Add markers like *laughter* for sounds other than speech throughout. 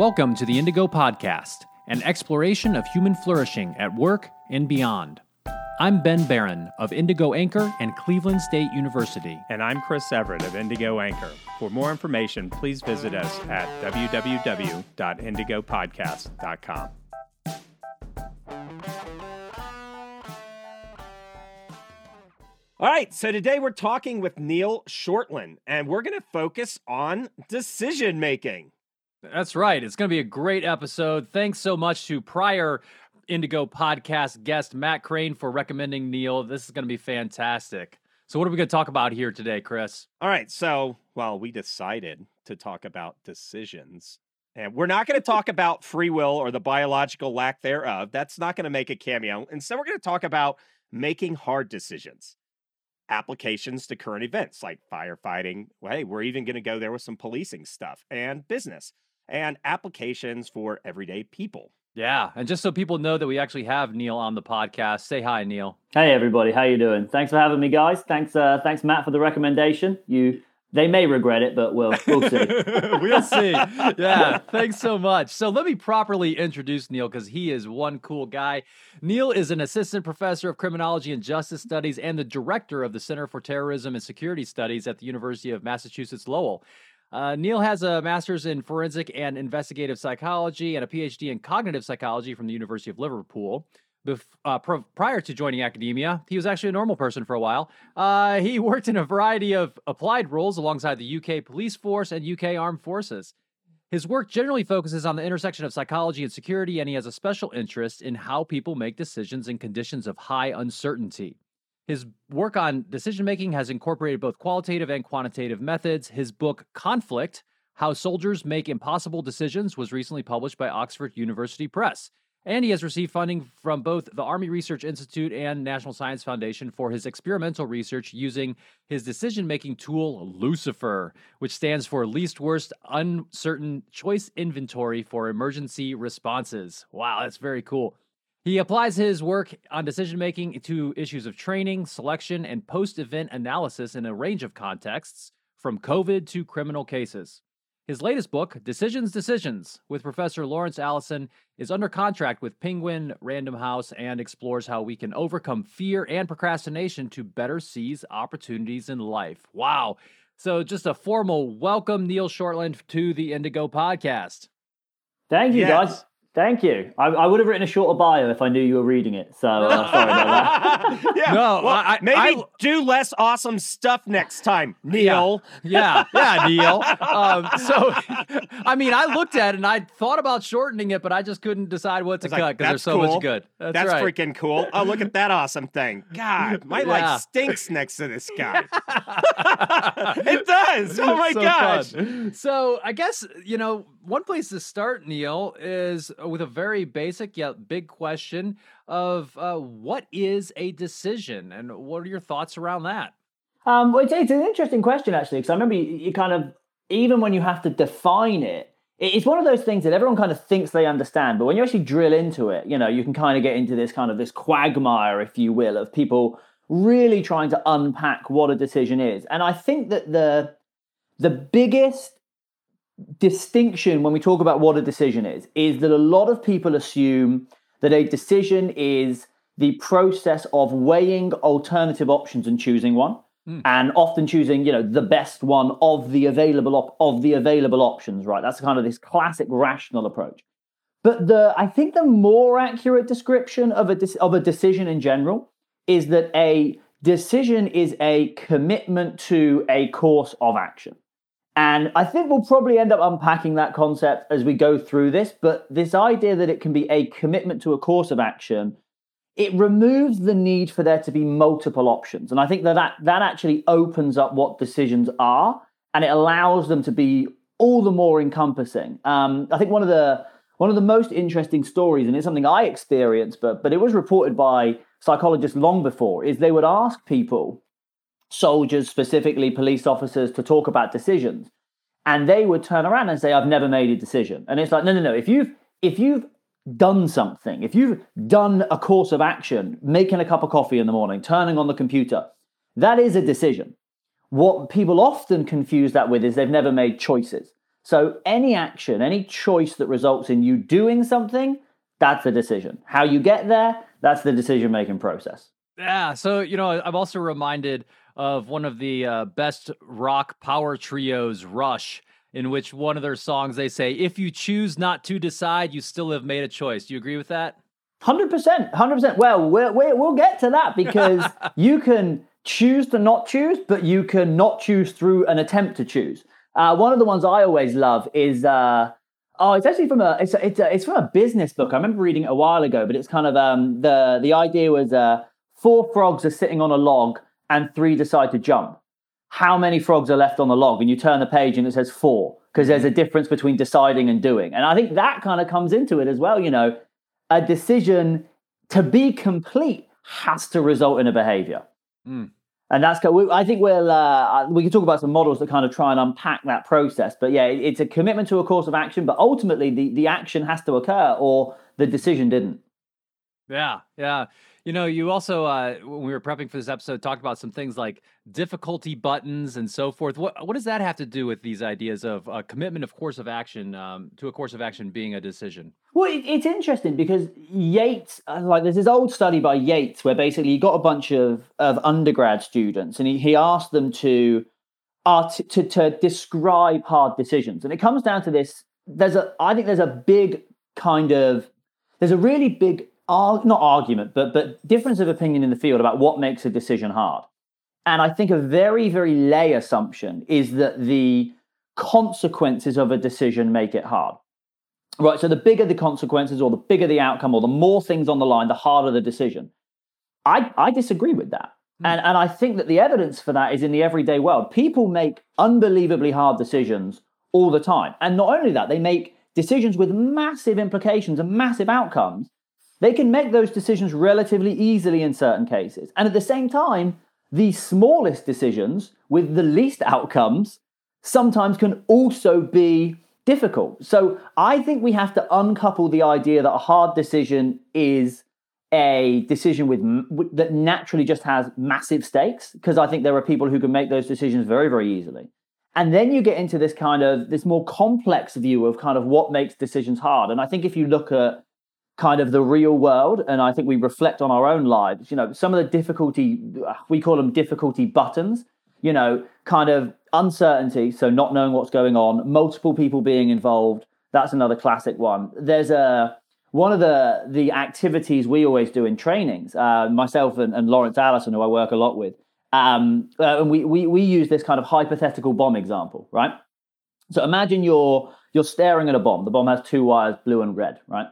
Welcome to the Indigo Podcast, an exploration of human flourishing at work and beyond. I'm Ben Baran of Indigo Anchor and Cleveland State University. And I'm Chris Everett of Indigo Anchor. For more information, please visit us at www.indigopodcast.com. All right, so today we're talking with Neil Shortland, and we're going to focus on decision making. That's right. It's going to be a great episode. Thanks so much to prior Indigo podcast guest Matt Crane for recommending Neil. This is going to be fantastic. So, what are we going to talk about here today, Chris? All right. So, well, we decided to talk about decisions. And we're not going to talk about free will or the biological lack thereof. That's not going to make a cameo. Instead, we're going to talk about making hard decisions, applications to current events like firefighting. Hey, we're even going to go there with some policing stuff and business and applications for everyday people. Yeah, and just so people know that we actually have Neil on the podcast, say hi, Neil. Hey, everybody, how you doing? Thanks for having me, guys. Thanks, uh, thanks, Matt, for the recommendation. You they may regret it, but we'll we'll see. *laughs* we'll see. *laughs* Yeah, thanks so much. So let me properly introduce Neil because he is one cool guy. Neil is an assistant professor of criminology and justice studies and the director of the Center for Terrorism and Security Studies at the University of Massachusetts Lowell. Uh, Neil has a master's in forensic and investigative psychology and a PhD in cognitive psychology from the University of Liverpool. Bef- uh, pr- prior to joining academia, he was actually a normal person for a while. Uh, he *laughs* worked in a variety of applied roles alongside the UK police force and UK armed forces. His work generally focuses on the intersection of psychology and security, and he has a special interest in how people make decisions in conditions of high uncertainty. His work on decision making has incorporated both qualitative and quantitative methods. His book, Conflict How Soldiers Make Impossible Decisions, was recently published by Oxford University Press. And he has received funding from both the Army Research Institute and National Science Foundation for his experimental research using his decision making tool, Lucifer, which stands for Least Worst Uncertain Choice Inventory for Emergency Responses. Wow, that's very cool. He applies his work on decision making to issues of training, selection, and post event analysis in a range of contexts, from COVID to criminal cases. His latest book, Decisions, Decisions, with Professor Laurence Alison, is under contract with Penguin Random House and explores how we can overcome fear and procrastination to better seize opportunities in life. Wow. So, just a formal welcome, Neil Shortland, to the Indigo podcast. Thank you, yes. guys. Thank you. I, I, would have written a shorter bio if I knew you were reading it. So uh, sorry about that. *laughs* yeah. No, well, I, maybe I, do less awesome stuff next time, Neil. Yeah, yeah, yeah Neil. *laughs* Um, so, I mean, I looked at it and I thought about shortening it, but I just couldn't decide what to cut because like, there's so cool. much good. That's, that's right. freaking cool. Oh, look at that awesome thing. *laughs* God, my yeah. life stinks next to this guy. it does. Oh my so gosh. Fun. So I guess you know one place to start, Neil, is with a very basic yet big question of uh, what is a decision, and what are your thoughts around that? Um, well, it's, it's, an interesting question actually, because I remember you, you, kind of even when you have to define it, it's one of those things that everyone kind of thinks they understand, but when you actually drill into it, you know, you can kind of get into this kind of this quagmire, if you will, of people really trying to unpack what a decision is. And I think that the the biggest distinction when we talk about what a decision is is that a lot of people assume that a decision is the process of weighing alternative options and choosing one mm. and often choosing you know the best one of the available op- of the available options right? That's kind of this classic rational approach. But the i think the more accurate description of a de- of a decision in general is that a decision is a commitment to a course of action and I think we'll probably end up unpacking that concept as we go through this. But this idea that it can be a commitment to a course of action, it removes the need for there to be multiple options. And I think that that, that actually opens up what decisions are and it allows them to be all the more encompassing. Um, I think one of the one of the most interesting stories, and it's something I experienced, but but it was reported by psychologists long before, is they would ask people soldiers, specifically police officers, to talk about decisions. And they would turn around and say, I've never made a decision. And it's like, no, no, no. If you've if you've done something, if you've done a course of action, making a cup of coffee in the morning, turning on the computer, that is a decision. What people often confuse that with is they've never made choices. So any action, any choice that results in you doing something, that's the decision. How you get there, that's the decision making process. Yeah. So, you know, I'm also reminded of one of the uh, best rock power trios, Rush, in which one of their songs they say, if you choose not to decide, you still have made a choice. Do you agree with that? 100%. 100%. Well, we will get to that because *laughs* you can choose to not choose, but you can not choose through an attempt to choose. Uh, one of the ones I always love is uh, oh, it's actually from a it's a, it's, a, it's from a business book. I remember reading it a while ago, but it's kind of um, the the idea was uh, four frogs are sitting on a log and three decide to jump. How many frogs are left on the log? And you turn the page and it says four because there's a difference between deciding and doing. And I think that kind of comes into it as well. You know, a decision to be complete has to result in a behavior. Mm and that's I think we'll uh, we can talk about some models that kind of try and unpack that process. But yeah, it's a commitment to a course of action, but ultimately the the action has to occur, or the decision didn't. Yeah, yeah. You know, you also uh, when we were prepping for this episode talked about some things like difficulty buttons and so forth. What what does that have to do with these ideas of a commitment of course of action um, to a course of action being a decision? Well, it, it's interesting because Yates, uh, like there's this old study by Yates where basically he got a bunch of of undergrad students and he he asked them to art to to describe hard decisions, and it comes down to this. There's a I think there's a big kind of there's a really big not argument, but but difference of opinion in the field about what makes a decision hard. And I think a very very lay assumption is that the consequences of a decision make it hard. Right. So the bigger the consequences, or the bigger the outcome, or the more things on the line, the harder the decision. I I disagree with that. Hmm. And, and I think that the evidence for that is in the everyday world. People make unbelievably hard decisions all the time. And not only that, they make decisions with massive implications and massive outcomes they can make those decisions relatively easily in certain cases. And at the same time, the smallest decisions with the least outcomes sometimes can also be difficult. So I think we have to uncouple the idea that a hard decision is a decision with that naturally just has massive stakes because I think there are people who can make those decisions very very easily. And then you get into this kind of this more complex view of kind of what makes decisions hard. And I think if you look at kind of the real world and i think we reflect on our own lives you know some of the difficulty we call them difficulty buttons you know kind of uncertainty so not knowing what's going on multiple people being involved that's another classic one. There's a one of the the activities we always do in trainings uh, myself and, and, laurence alison who i work a lot with um, uh, and we, we we use this kind of hypothetical bomb example right? So imagine you're you're staring at a bomb. The bomb has two wires blue and red right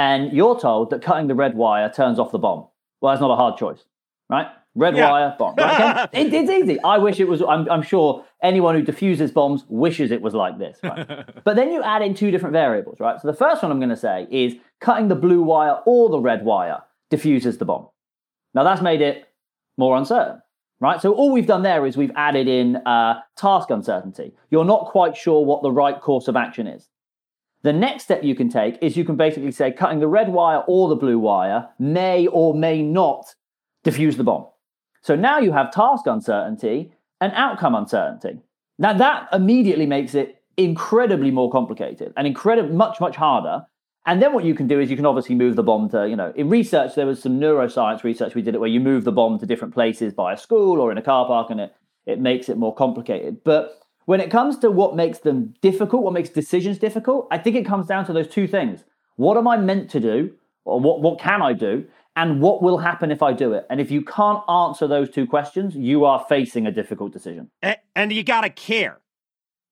and you're told that cutting the red wire turns off the bomb. Well, that's not a hard choice, right? Red yeah. wire, bomb. Right? Okay? *laughs* it, it's easy. I wish it was, I'm, I'm, sure anyone who diffuses bombs wishes it was like this. Right? *laughs* but then you add in two different variables, right? So the first one I'm going to say is cutting the blue wire or the red wire diffuses the bomb. Now that's made it more uncertain, right? So all we've done there is we've added in uh, task uncertainty. You're not quite sure what the right course of action is. The next step you can take is you can basically say cutting the red wire or the blue wire may or may not diffuse the bomb. So now you have task uncertainty and outcome uncertainty. Now that immediately makes it incredibly more complicated and incredibly much, much harder. And then what you can do is you can obviously move the bomb to, you know, in research, there was some neuroscience research we did it where you move the bomb to different places by a school or in a car park and it, it makes it more complicated. But when it comes to what makes them difficult, what makes decisions difficult, I think it comes down to those two things. What am I meant to do? Or what, what can I do? And what will happen if I do it? And if you can't answer those two questions, you are facing a difficult decision. And, and you got to care,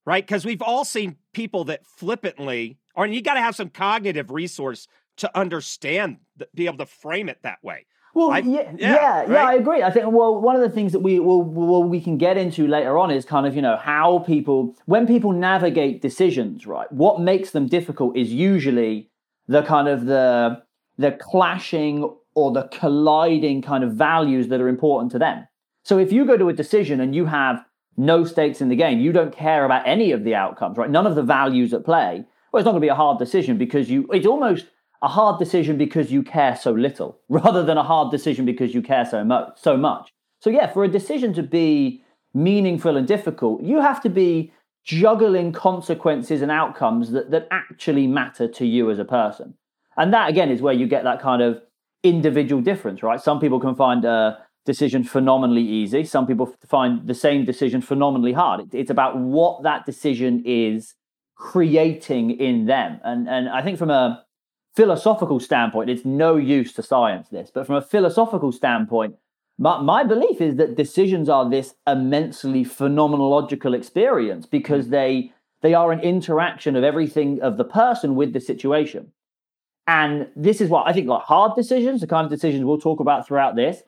right? Because we've all seen people that flippantly, or you got to have some cognitive resource to understand, be able to frame it that way. Well, I, yeah, yeah, yeah, right? yeah, I agree. I think well, one of the things that we will well, we can get into later on is kind of you know how people when people navigate decisions, right? What makes them difficult is usually the kind of the the clashing or the colliding kind of values that are important to them. So if you go to a decision and you have no stakes in the game, you don't care about any of the outcomes, right? None of the values at play. Well, it's not going to be a hard decision because you. It's almost a hard decision because you care so little *laughs* rather than a hard decision because you care so much so much so yeah for a decision to be meaningful and difficult you have to be juggling consequences and outcomes that, that actually matter to you as a person. And that again is where you get that kind of individual difference, right? Some people can find a decision phenomenally easy. Some people find the same decision phenomenally hard. It's about what that decision is creating in them. And and I think from a philosophical standpoint, it's no use to science this, but from a philosophical standpoint, my, my belief is that decisions are this immensely phenomenological experience because mm. they they are an interaction of everything of the person with the situation. And this is what I think like hard decisions, the kind of decisions we'll talk about throughout this,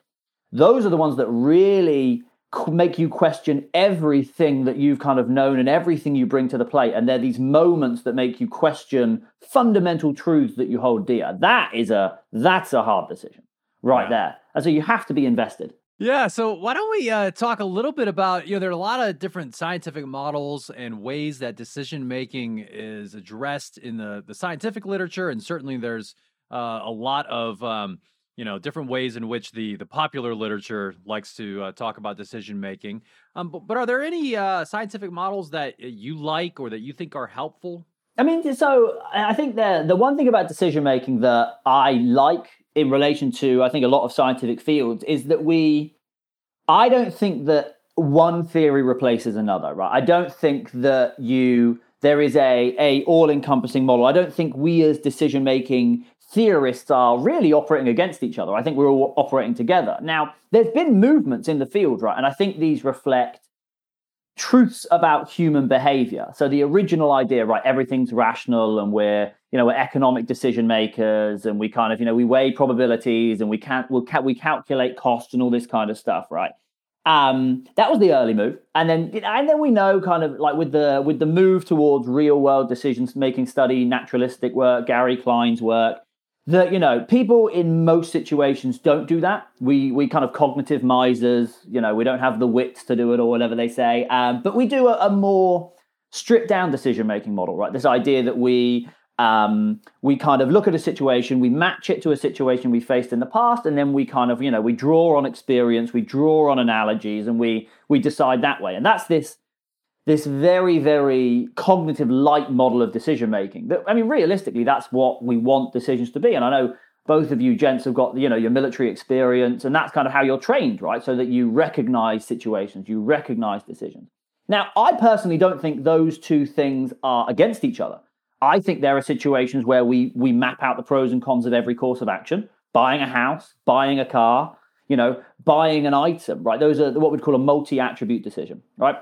those are the ones that really make you question everything that you've kind of known and everything you bring to the plate. And they're these moments that make you question fundamental truths that you hold dear. That is a that's a hard decision right there. And so you have to be invested. Yeah, so why don't we uh, talk a little bit about you know there are a lot of different scientific models and ways that decision making is addressed in the the scientific literature, and certainly there's uh, a lot of um, you know different ways in which the the popular literature likes to uh, talk about decision making. Um, but, but are there any uh, scientific models that you like or that you think are helpful? I mean, so I think the the one thing about decision making that I like in relation to I think a lot of scientific fields is that we I don't think that one theory replaces another, right? I don't think that you there is a a all encompassing model. I don't think we as decision making theorists are really operating against each other. I think we're all operating together. Now, there's been movements in the field, right? And I think these reflect truths about human behavior. So the original idea, right, everything's rational and we're, you know, we're economic decision makers and we kind of, you know, we weigh probabilities and we can't, we'll, we calculate costs and all this kind of stuff, right? Um, that was the early move, and then and then we know kind of like with the with the move towards real world decisions making study, naturalistic work, Gary Klein's work, that you know people in most situations don't do that. We we kind of cognitive misers you know we don't have the wits to do it or whatever they say. Um, but we do a, a more stripped down decision making model right? This idea that we um, we kind of look at a situation we match it to a situation we faced in the past and then we kind of you know we draw on experience we draw on analogies and we we decide that way. And that's this this very, very cognitive light model of decision making. That I mean, realistically, that's what we want decisions to be. And I know both of you gents have got you know your military experience, and that's kind of how you're trained, right? So that you recognize situations, you recognize decisions. Now, I personally don't think those two things are against each other. I think there are situations where we we map out the pros and cons of every course of action. Buying a house, buying a car, you know, buying an item, right? Those are what we'd call a multi-attribute decision, right?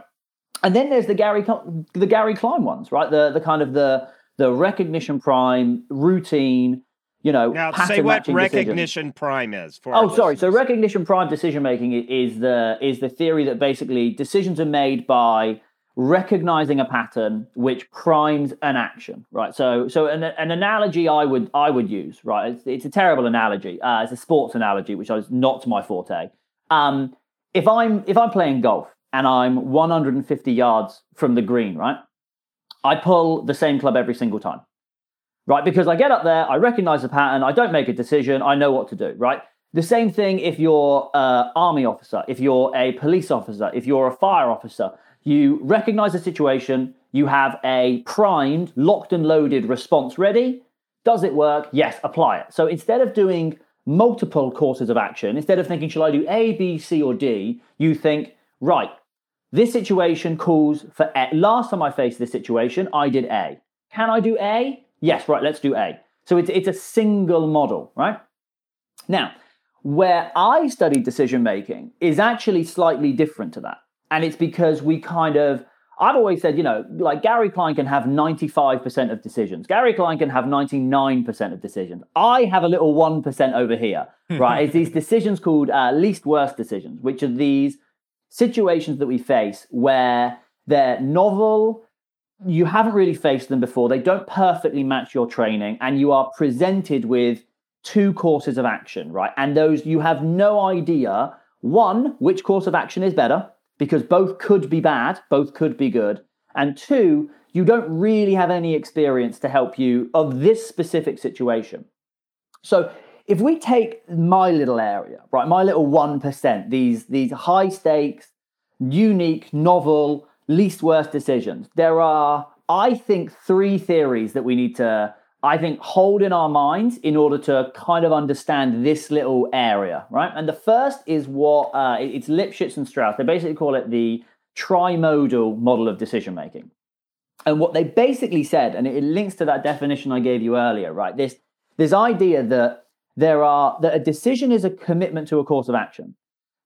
And then there's the Gary the Gary Klein ones, right? The the kind of the the recognition prime routine. You know, now say what recognition decision. prime is. For oh, sorry. So recognition prime decision making is the is the theory that basically decisions are made by recognizing a pattern which primes an action right so so an, an analogy i would i would use right it's, it's a terrible analogy uh, it's a sports analogy which is not my forte um, if i'm if i'm playing golf and I'm 150 yards from the green, right? I pull the same club every single time, right? Because I get up there, I recognize the pattern, I don't make a decision, I know what to do, right? The same thing if you're an army officer, if you're a police officer, if you're a fire officer, you recognize the situation, you have a primed, locked and loaded response ready. Does it work? Yes, apply it. So instead of doing multiple courses of action, instead of thinking, shall I do A, B, C, or D, you think, right, this situation calls for A. Last time I faced this situation, I did A. Can I do A? Yes, right, let's do A. So it's, it's a single model, right? Now, where I studied decision making is actually slightly different to that. And it's because we kind of, I've always said, you know, like Gary Klein can have 95% of decisions. Gary Klein can have 99% of decisions. I have a little 1% over here, right? it's these decisions called uh, least worst decisions, which are these situations that we face where they're novel, you haven't really faced them before, they don't perfectly match your training, and you are presented with two courses of action, right? And those you have no idea one, which course of action is better, because both could be bad, both could be good. And two, you don't really have any experience to help you of this specific situation. So if we take my little area, right, my little 1%, these, these high stakes, unique, novel, least worst decisions. There are, I think, three theories that we need to, I think, hold in our minds in order to kind of understand this little area, right? And the first is what uh, it's Lipshitz and Strauss. They basically call it the trimodal model of decision making. And what they basically said, and it links to that definition I gave you earlier, right? This this idea that there are that a decision is a commitment to a course of action.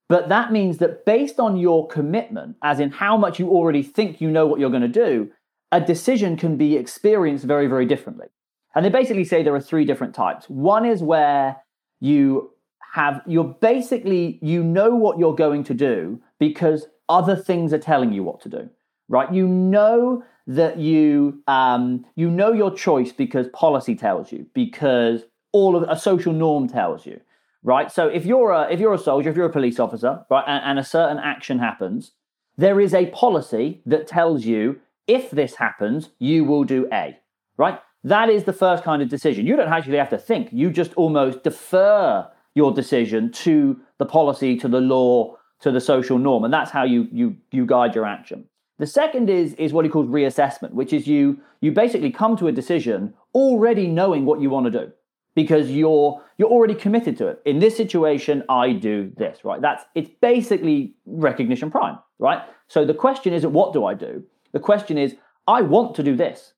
But that means that based on your commitment, as in how much you already think you know what you're going to do, a decision can be experienced very, very differently. And they basically say there are three different types. One is where you have, you're basically, you know what you're going to do because other things are telling you what to do, right? You know that you, um, you know your choice because policy tells you, because all of a social norm tells you right? So if you're a if you're a soldier, if you're a police officer, right, and, and, a certain action happens, there is a policy that tells you if this happens, you will do A, right? That is the first kind of decision. You don't actually have to think. You just almost defer your decision to the policy, to the law, to the social norm, and that's how you you you guide your action. The second is is what he calls reassessment, which is you you basically come to a decision already knowing what you want to do because you're you're already committed to it. In this situation, I do this, right? That's it's basically recognition prime, right? So the question isn't what do I do? The question is, I want to do this.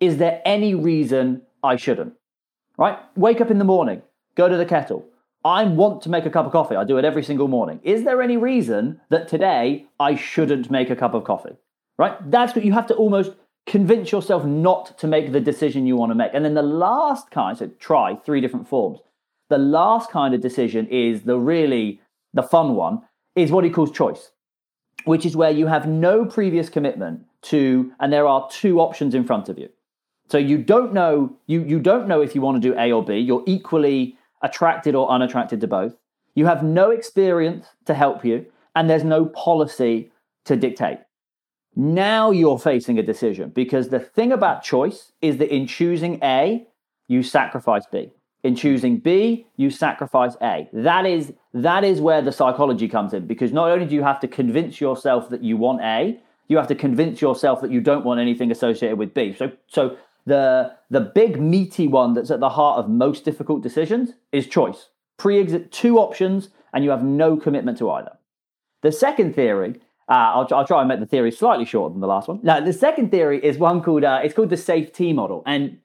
Is there any reason I shouldn't? Right? Wake up in the morning, go to the kettle. I want to make a cup of coffee. I do it every single morning. Is there any reason that today I shouldn't make a cup of coffee? Right? That's what you have to almost convince yourself not to make the decision you want to make. And then the last kind, so try three different forms. The last kind of decision is the really the fun one is what he calls choice, which is where you have no previous commitment to, and there are two options in front of you. So you don't know you you don't know if you want to do A or B. You're equally attracted or unattracted to both. You have no experience to help you, and there's no policy to dictate. Now you're facing a decision because the thing about choice is that in choosing A, you sacrifice B. In choosing B, you sacrifice A. That is that is where the psychology comes in because not only do you have to convince yourself that you want A, you have to convince yourself that you don't want anything associated with B. So so the the big meaty one that's at the heart of most difficult decisions is choice. Pre-exit two options and you have no commitment to either. The second theory uh, I'll, I'll, try and make the theory slightly shorter than the last one. Now, the second theory is one called uh, it's called the Safe T model, and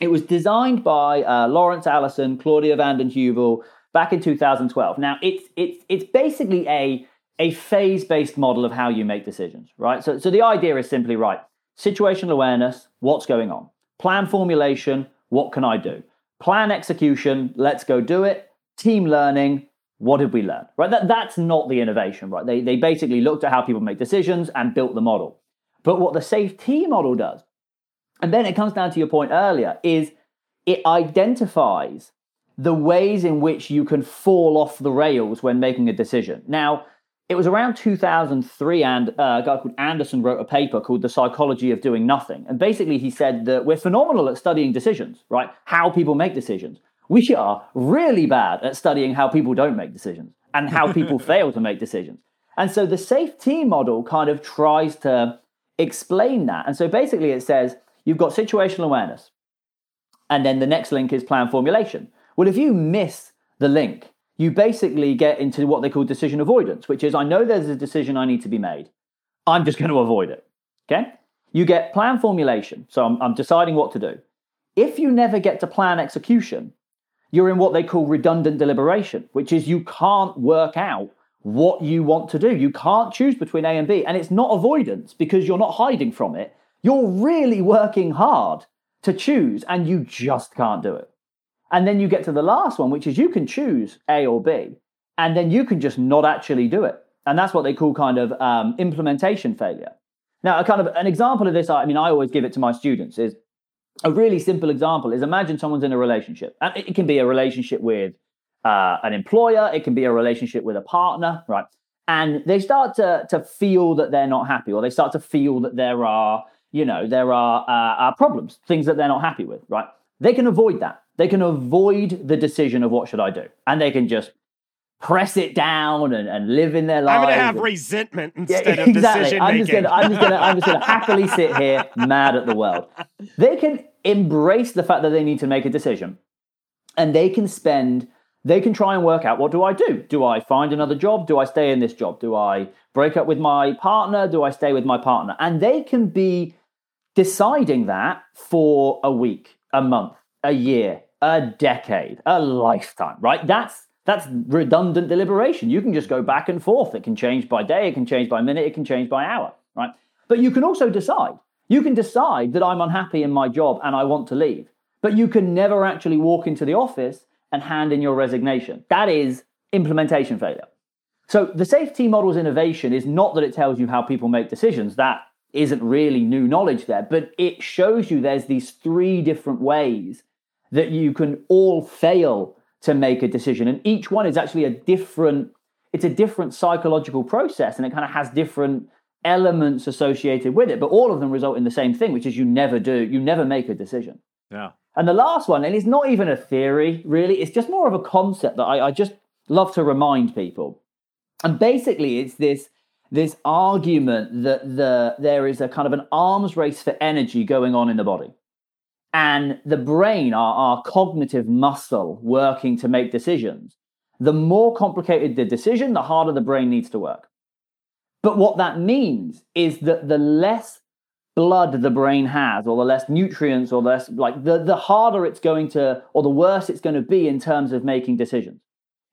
it was designed by uh, Laurence Alison, Claudia van den Heuvel back in 2012. Now, it's it's it's basically a a phase based model of how you make decisions, right? So, so the idea is simply right: situational awareness, what's going on, plan formulation, what can I do, plan execution, let's go do it, team learning, what did we learn? Right? That, that's not the innovation, right? They, they basically looked at how people make decisions and built the model. But what the Safe T model does, and then it comes down to your point earlier, is it identifies the ways in which you can fall off the rails when making a decision. Now, it was around 2003, and uh, a guy called Anderson wrote a paper called The Psychology of Doing Nothing. And basically, he said that we're phenomenal at studying decisions, right? How people make decisions we are really bad at studying how people don't make decisions and how people *laughs* fail to make decisions. And so the Safe T model kind of tries to explain that. And so basically it says you've got situational awareness. And then the next link is plan formulation. Well, if you miss the link, you basically get into what they call decision avoidance, which is I know there's a decision I need to be made. I'm just going to avoid it. Okay? You get plan formulation. So I'm, I'm deciding what to do. If you never get to plan execution, you're in what they call redundant deliberation, which is you can't work out what you want to do. You can't choose between A and B. And it's not avoidance because you're not hiding from it. You're really working hard to choose and you just can't do it. And then you get to the last one, which is you can choose A or B, and then you can just not actually do it. And that's what they call kind of um, implementation failure. Now, a kind of an example of this, I mean, I always give it to my students is a really simple example is imagine someone's in a relationship, and it can be a relationship with uh, an employer, it can be a relationship with a partner, right? And they start to to feel that they're not happy, or they start to feel that there are, you know, there are uh, uh, problems, things that they're not happy with, right? They can avoid that. They can avoid the decision of what should I do, and they can just press it down and, and live in their lives. I'm going to have and- resentment Yeah, instead of exactly. decision making. I'm just gonna, I'm just gonna happily sit *laughs* here, mad at the world. They can embrace the fact that they need to make a decision, and they can spend, they can try and work out what do I do? Do I find another job? Do I stay in this job? Do I break up with my partner? Do I stay with my partner? And they can be deciding that for a week, a month, a year, a decade, a lifetime. Right? That's that's redundant deliberation. You can just go back and forth. It can change by day, it can change by minute, it can change by hour, right? But you can also decide. You can decide that I'm unhappy in my job and I want to leave. But you can never actually walk into the office and hand in your resignation. That is implementation failure. So the Safe T model's innovation is not that it tells you how people make decisions. That isn't really new knowledge there, but it shows you there's these three different ways that you can all fail to make a decision. And each one is actually a different it's a different psychological process and it kind of has different elements associated with it but all of them result in the same thing which is you never do you never make a decision. Yeah. and the last one and it's not even a theory really it's just more of a concept that I, I just love to remind people. And basically it's this this argument that the there is a kind of an arms race for energy going on in the body and the brain, our, our cognitive muscle working to make decisions, the more complicated the decision, the harder the brain needs to work. But what that means is that the less blood the brain has, or the less nutrients, or less like the, the harder it's going to, or the worse it's going to be in terms of making decisions.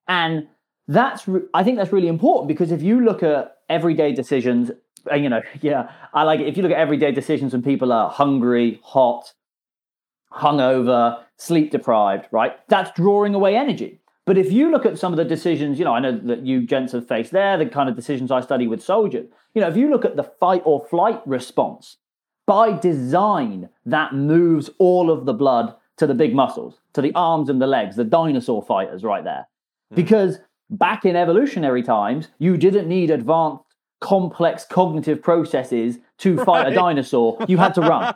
And that's, re- I think that's really important because if you look at everyday decisions, and you know, *laughs* yeah, I like it. If you look at everyday decisions when people are hungry, hot, hungover, sleep deprived, right? That's drawing away energy. But if you look at some of the decisions, you know, I know that you gents have faced there, the kind of decisions I study with soldiers, you know, if you look at the fight or flight response, by design, that moves all of the blood to the big muscles, to the arms and the legs, the dinosaur fighters right there. Hmm. Because back in evolutionary times, you didn't need advanced, complex cognitive processes to fight a dinosaur. You had to run.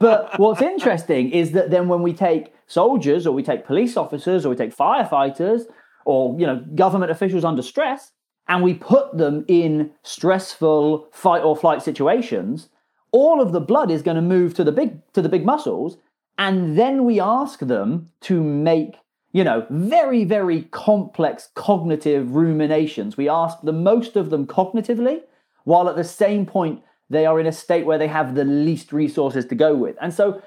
But what's interesting is that then when we take soldiers or we take police officers or we take firefighters or you know government officials under stress and we put them in stressful fight or flight situations, all of the blood is going to move to the big to the big muscles and then we ask them to make you know very very complex cognitive ruminations. We ask the most of them cognitively while at the same point they are in a state where they have the least resources to go with. And so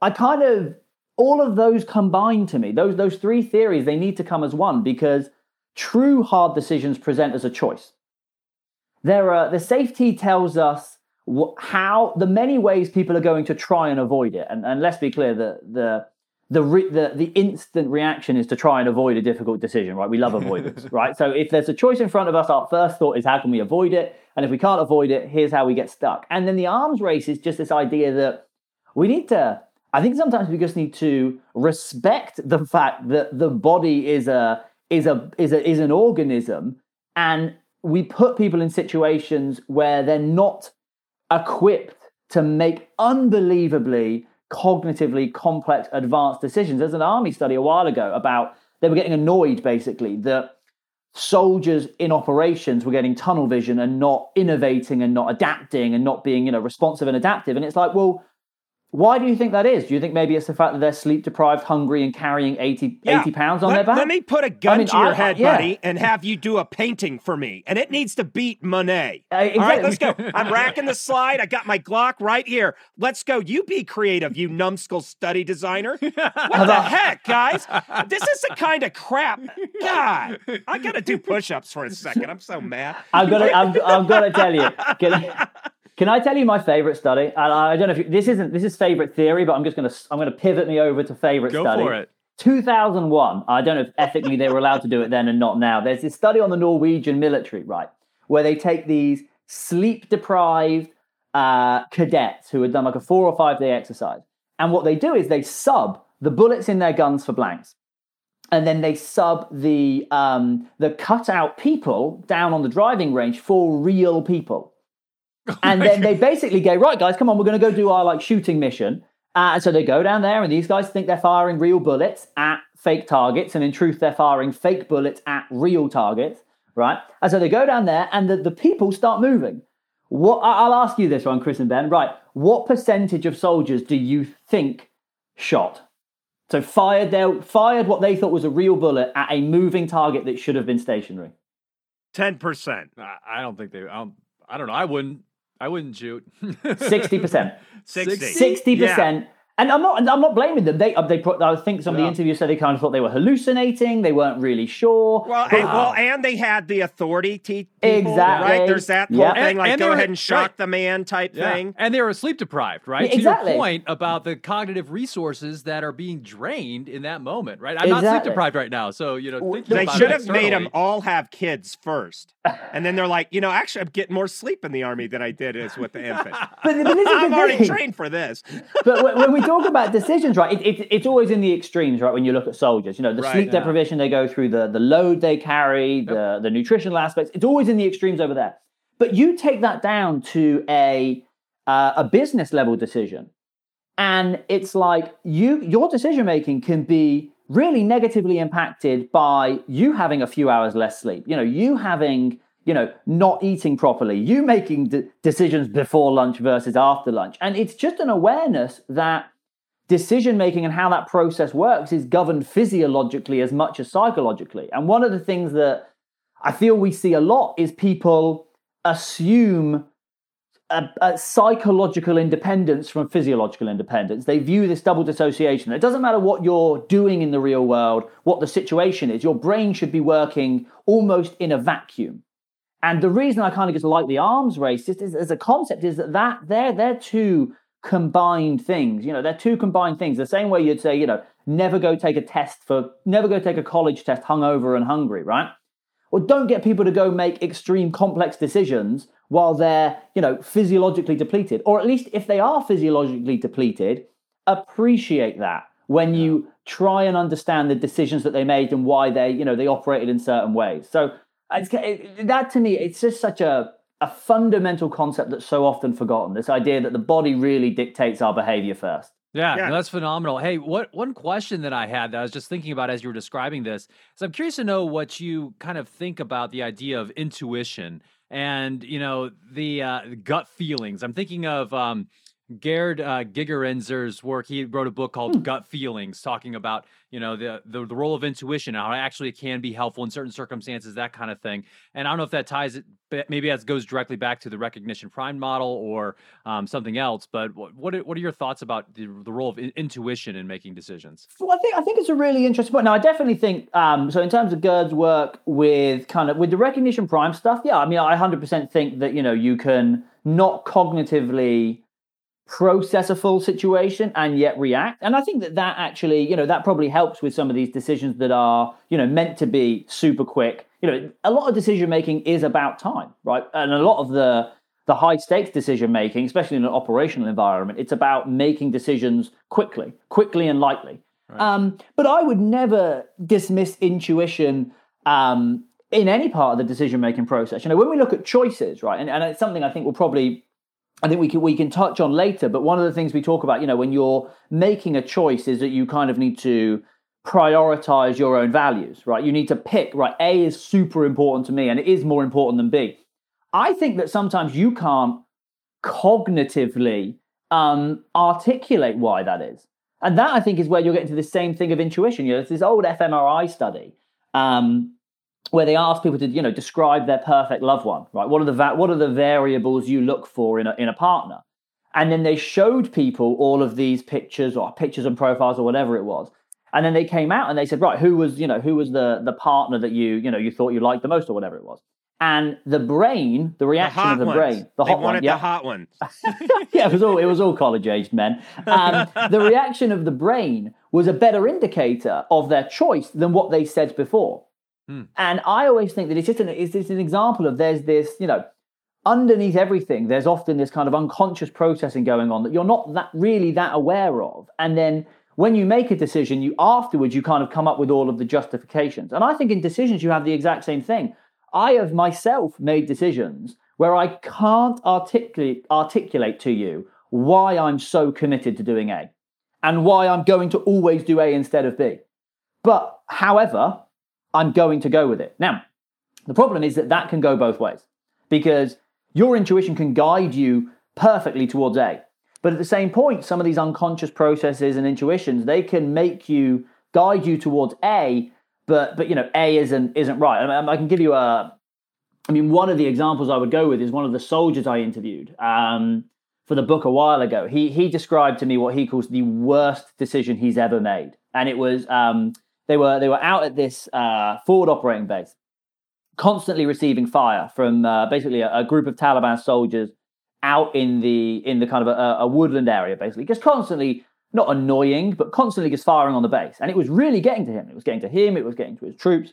I kind of all of those combine to me. Those those three theories they need to come as one because true hard decisions present as a choice. There are the Safe T tells us how the many ways people are going to try and avoid it. And, and let's be clear the the the, re, the the instant reaction is to try and avoid a difficult decision, right? We love avoidance, *laughs* right? So if there's a choice in front of us, our first thought is how can we avoid it? And if we can't avoid it, here's how we get stuck. And then the arms race is just this idea that we need to I think sometimes we just need to respect the fact that the body is a is a is a is an organism and we put people in situations where they're not equipped to make unbelievably cognitively complex advanced decisions. There's an army study a while ago about they were getting annoyed basically that soldiers in operations were getting tunnel vision and not innovating and not adapting and not being you know responsive and adaptive and it's like well why do you think that is? Do you think maybe it's the fact that they're sleep deprived, hungry, and carrying 80, Yeah. 80 pounds on let, their back? Let me put a gun mean, to your I- I- head, yeah. buddy, and have you do a painting for me. And it needs to beat Monet. Uh, All right, let's go. *laughs* I'm racking the slide. I got my Glock right here. Let's go. You be creative, you numbskull study designer. What the heck, guys? This is the *laughs* kind of crap. God, I got to do push ups for a second. I'm so mad. I've got to, got to tell you. Can I, tell you my favorite study? And I don't know if you, this isn't this is favorite theory, but I'm just going to I'm going to pivot me over to favorite Go study. for it. 2001. I don't know if ethically they were allowed to do it then and not now. There's this study on the Norwegian military, right, where they take these sleep deprived uh, cadets who had done like a four or five day exercise, and what they do is they sub the bullets in their guns for blanks and then they sub the um, the cutout people down on the driving range for real people. And then they basically go, right, guys, come on, we're going to go do our like shooting mission. Uh, so they go down there, and these guys think they're firing real bullets at fake targets, and in truth, they're firing fake bullets at real targets, right? And so they go down there, and the, the people start moving. What I'll ask you this one, Chris and Ben. Right, what percentage of soldiers do you think shot? So fired their fired what they thought was a real bullet at a moving target that should have been stationary. Ten percent. I don't think they. I don't, I don't know. I wouldn't. I wouldn't shoot. Sixty percent. *laughs* Sixty. Sixty percent. And I'm not. I'm not blaming them. They. Uh, they. Put, I think some of the Yeah. interviews said they kind of thought they were hallucinating. They weren't really sure. Well, But- and, well, and they had the authority te- people, Exactly. right? There's that whole Yeah. thing, And- like and go were- ahead and shock right. the man type Yeah. thing. And they were sleep deprived, right? Yeah, To your point about the cognitive resources that are being drained in that moment, right? I'm not sleep deprived right now, so you know, Well, thinking They about should it have made them all have kids first, and then they're like, you know, actually, I'm getting more sleep in the army than I did as with the infant. *laughs* But, but this is I'm already thing. trained for this. *laughs* but when- we talk about decisions, right, it, it, it's always in the extremes, right? When you look at soldiers, you know, the Right, sleep yeah. deprivation they go through, the the load they carry, the the nutritional aspects. It's always in the extremes over there. But you take that down to a uh, a business level decision, and it's like you your decision making can be really negatively impacted by you having a few hours less sleep. You know, you having you know not eating properly, you making de- decisions before lunch versus after lunch, and it's just an awareness that decision making and how that process works is governed physiologically as much as psychologically. And one of the things that I feel we see a lot is people assume a, a psychological independence from physiological independence. They view this double dissociation. It doesn't matter what you're doing in the real world, what the situation is, your brain should be working almost in a vacuum. And the reason I kind of just like the arms race just is, as a concept is that, that they're, they're two combined things. You know, they're two combined things. The same way you'd say, you know, never go take a test for, never go take a college test hungover and hungry, right? Or don't get people to go make extreme complex decisions while they're, you know, physiologically depleted. Or at least if they are physiologically depleted, appreciate that when you try and understand the decisions that they made and why they, you know, they operated in certain ways. So it's, it, that to me, it's just such a, a fundamental concept that's so often forgotten. This idea that the body really dictates our behavior first. Yeah, Yeah. no, that's phenomenal. Hey, what one question that I had that I was just thinking about as you were describing this is I'm curious to know what you kind of think about the idea of intuition and you know the uh, gut feelings. I'm thinking of um, Gerd uh, Gigerenzer's work. He wrote a book called Gut Feelings, talking about you know the, the the role of intuition, how actually it can be helpful in certain circumstances, that kind of thing. And I don't know if that ties it, maybe that goes directly back to the recognition prime model or um, something else. But what what are, what are your thoughts about the, the role of in- intuition in making decisions? Well, I think I think it's a really interesting point. Now, I definitely think um, so. In terms of Gerd's work with kind of with the recognition prime stuff, yeah, I mean, I 100% think that you know you can not cognitively process a full situation and yet react. And I think that that actually, you know, that probably helps with some of these decisions that are, you know, meant to be super quick. You know, a lot of decision making is about time, right? And a lot of the the high stakes decision making, especially in an operational environment, it's about making decisions quickly, quickly and lightly. Um, but I would never dismiss intuition um, in any part of the decision making process. You know, when we look at choices, right, and, and it's something I think we'll probably I think we can we can touch on later. But one of the things we talk about, you know, when you're making a choice, is that you kind of need to prioritize your own values, right? You need to pick, right? A is super important to me, and it is more important than B. I think that sometimes you can't cognitively um, articulate why that is, and that I think is where you're getting to the same thing of intuition. You know, there's this old fMRI study. Um, where they ask people to you know describe their perfect loved one right what are the va- what are the variables you look for in a, in a partner and then they showed people all of these pictures or pictures and profiles or whatever it was and then they came out and they said right who was you know who was the the partner that you you know you thought you liked the most or whatever it was and the brain the The reaction hot of the ones. brain the they hot one yeah the hot ones. *laughs* yeah, it was all it was all college aged men. Um, the reaction of the brain was a better indicator of their choice than what they said before. Hmm. And I always think that it's just an it's just an example of there's this you know underneath everything there's often this kind of unconscious processing going on that you're not that really that aware of, and then. When you make a decision, you afterwards you kind of come up with all of the justifications. And I think in decisions you have the exact same thing. I have myself made decisions where I can't articulate articulate to you why I'm so committed to doing A. and why I'm going to always do A instead of B. But however, I'm going to go with it. Now, the problem is that that can go both ways because your intuition can guide you perfectly towards A. But at the same point, some of these unconscious processes and intuitions, they can make you guide you towards A, but but you know, A isn't isn't right. I, I can give you a I mean, one of the examples I would go with is one of the soldiers I interviewed um, for the book a while ago. He he described to me what he calls the worst decision he's ever made, and it was um, they were they were out at this uh, forward operating base, constantly receiving fire from uh, basically a, a, group of Taliban soldiers out in the in the kind of a, a woodland area, basically, just constantly not annoying, but constantly just firing on the base, and it was really getting to him. It was getting to him. It was getting to his troops.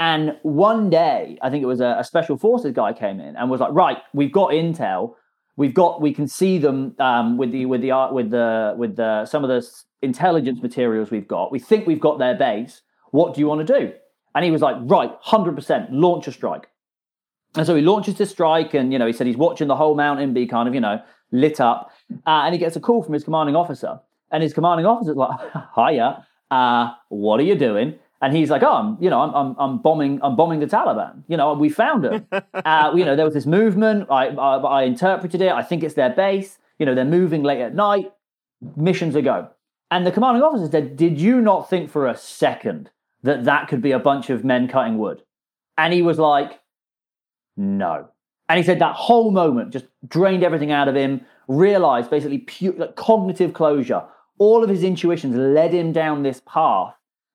And one day, I think it was a, a, special forces guy came in and was like, "Right, we've got intel. We've got. We can see them um, with the with the art with the with the some of the intelligence materials we've got. We think we've got their base. What do you want to do?" And he was like, "Right, hundred percent, launch a strike." And so he launches this strike, and you know, he said he's watching the whole mountain be kind of you know lit up, uh, and he gets a call from his commanding officer, and his commanding officer's like, *laughs* "Hiya, uh, what are you doing?" And he's like, oh, I'm, you know, I'm, I'm, I'm bombing, I'm bombing the Taliban. You know, we found them. *laughs* uh, you know, there was this movement. I, I, I interpreted it. I think it's their base. You know, they're moving late at night. Missions a go. And the commanding officer said, "Did you not think for a second that that could be a bunch of men cutting wood?" And he was like, "No." And he said that whole moment just drained everything out of him. Realized basically pure, like, cognitive closure. All of his intuitions led him down this path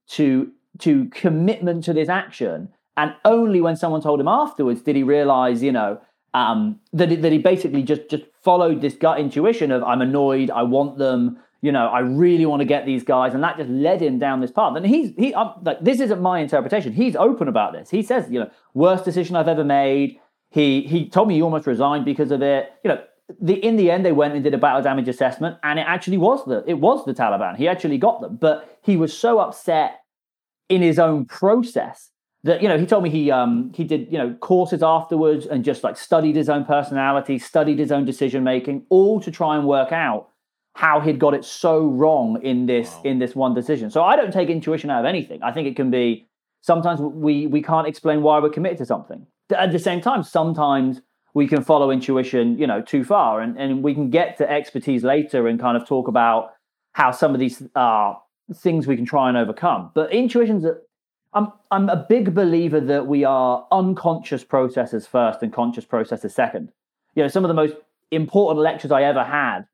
to to commitment to this action. And only when someone told him afterwards did he realize, you know, um, that, he, that he basically just, just followed this gut intuition of, I'm annoyed, I want them, you know, I really want to get these guys. And that just led him down this path. And he's, he, I'm, like, this isn't my interpretation. He's open about this. He says, you know, worst decision I've ever made. He, he told me he almost resigned because of it. You know, the, in the end, they went and did a battle damage assessment, and it actually was the it was the Taliban. He actually got them, but he was so upset in his own process that you know he told me he um he did you know courses afterwards and just like studied his own personality studied his own decision making all to try and work out how he'd got it so wrong in this wow. in this one decision. So i don't take intuition out of anything. I think it can be sometimes we we can't explain why we're committed to something. At the same time sometimes we can follow intuition you know too far and, and we can get to expertise later and kind of talk about how some of these are things we can try and overcome. But intuition's a, I'm I'm a big believer that we are unconscious processes first and conscious processes second. You know, some of the most important lectures I ever had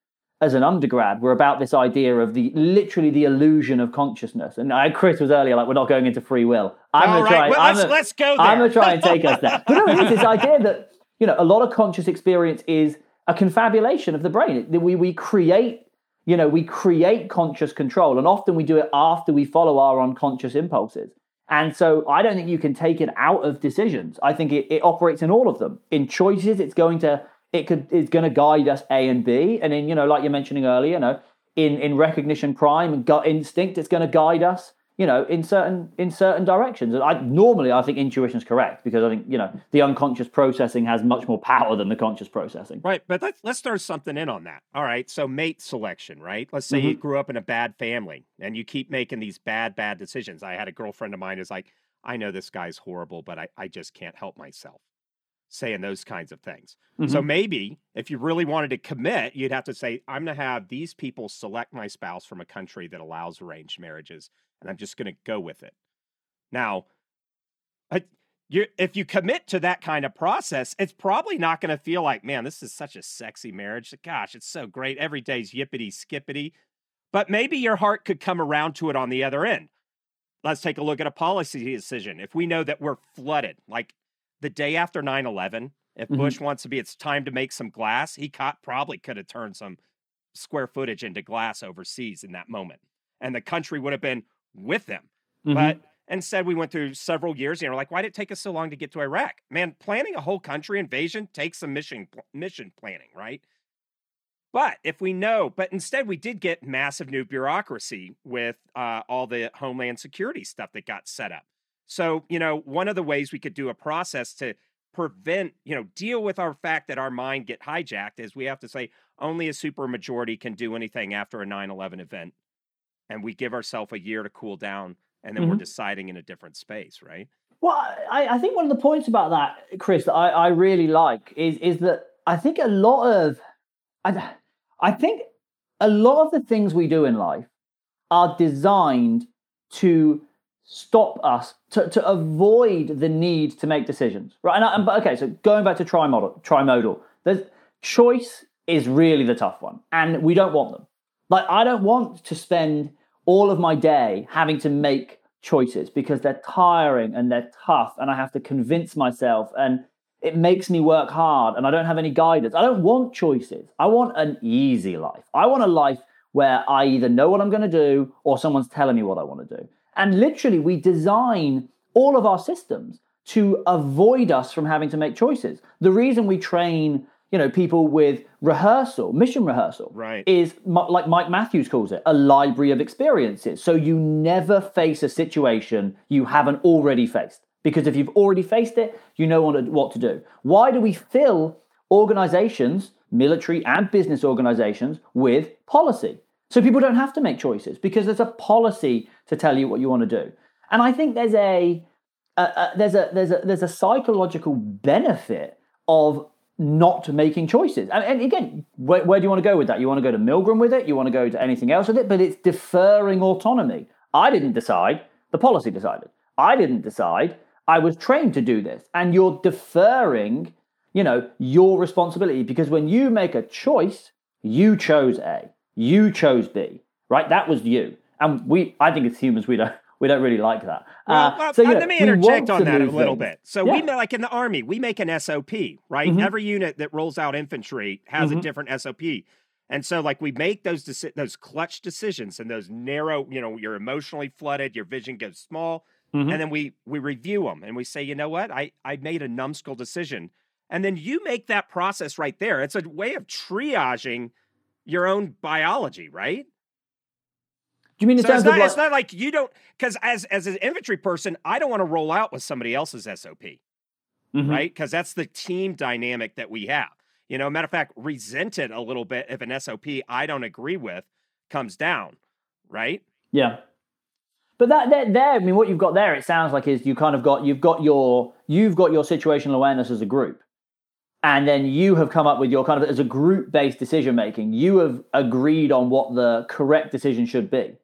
as an undergrad were about this idea of the literally the illusion of consciousness. And I, Chris was earlier like, we're not going into free will. I'm gonna try. Well, I'm let's, gonna, let's go there. I'm gonna try and take us there. But no, it's this *laughs* idea that you know a lot of conscious experience is a confabulation of the brain. We we create you know, we create conscious control, and often we do it after we follow our unconscious impulses. And so I don't think you can take it out of decisions. I think it, it operates in all of them. In choices, it's going to it could it's going to guide us A and B. And in, you know, like you're mentioning earlier, you know, in in recognition prime and gut instinct, it's going to guide us you know, in certain in certain directions. And I normally I think intuition is correct because I think you know the unconscious processing has much more power than the conscious processing. Right, but let's let's throw something in on that. All right, so mate selection, right? Let's say mm-hmm. you grew up in a bad family and you keep making these bad bad decisions. I had a girlfriend of mine who's like, I know this guy's horrible, but I I just can't help myself saying those kinds of things. Mm-hmm. So maybe if you really wanted to commit, you'd have to say, I'm going to have these people select my spouse from a country that allows arranged marriages, and I'm just going to go with it. Now, I, you, if you commit to that kind of process, it's probably not going to feel like, man, this is such a sexy marriage. Gosh, it's so great. Every day's yippity skippity. But maybe your heart could come around to it on the other end. Let's take a look at a policy decision. If we know that we're flooded, like the day after 9 11, if mm-hmm. Bush wants to be, it's time to make some glass, he caught, probably could have turned some square footage into glass overseas in that moment. And the country would have been with them. Mm-hmm. But instead, we went through several years. You know, like, why did it take us so long to get to Iraq? Man, planning a whole country invasion takes some mission mission planning, right? But if we know, but instead we did get massive new bureaucracy with uh, all the homeland security stuff that got set up. So, you know, one of the ways we could do a process to prevent, you know, deal with our fact that our mind get hijacked is we have to say only a super majority can do anything after a 9/11 event and we give ourselves a year to cool down, and then we're Mm-hmm. deciding in a different space, right? Well, I, I think one of the points about that, Chris, that I, I really like is is that I think a lot of I, I think a lot of the things we do in life are designed to stop us to, to avoid the need to make decisions right and, I, and but okay so going back to trimodal trimodal there's choice is really the tough one and we don't want them like i don't want to spend all of my day having to make choices because they're tiring and they're tough and i have to convince myself and it makes me work hard and i don't have any guidance. I don't want choices. I want an easy life. I want a life where i either know what i'm going to do or someone's telling me what i want to do. And literally we design all of our systems to avoid us from having to make choices. The reason we train you know people with rehearsal mission rehearsal Right. is like mike matthews calls it a library of experiences. So you never face a situation you haven't already faced because if you've already faced it you know what to, do. Why do we fill organizations military and business organizations with policy? So people don't have to make choices because there's a policy to tell you what you want to do. And i think there's a uh, uh, there's a there's a there's a psychological benefit of not making choices. And, and again, where, where do you want to go with that? You want to go to Milgram with it? You want to go to anything else with it? But it's deferring autonomy. I didn't decide. The policy decided. I didn't decide. I was trained to do this, and you're deferring, you know, your responsibility because when you make a choice, you chose A, you chose B, right? That was you, and we. I think as humans, we don't we don't really like that. Well, Uh, well, so, uh, let me interject on that a little things. bit. So we Yeah. know, like in the army, we make an SOP, right? Mhm. Every unit that rolls out infantry has a Mhm. different SOP. And so, like, we make those deci- those clutch decisions and those narrow, you know, you're emotionally flooded, your vision goes small, Mhm. and then we we review them and we say, you know what, I I made a numbskull decision, and then you make that process right there. It's a way of triaging your own biology, right? Do you mean in So it's not, of like, it's not like you don't because as as an infantry person, I don't want to roll out with somebody else's SOP, Mhm. right? Because that's the team dynamic that we have. You know, matter of fact, resented a little bit if an SOP I don't agree with comes down, right? Yeah. But that there, there, I mean, what you've got there, it sounds like is you kind of got you've got your you've got your situational awareness as a group, and then you have come up with your kind of as a group based decision making. You have agreed on what the correct decision should be.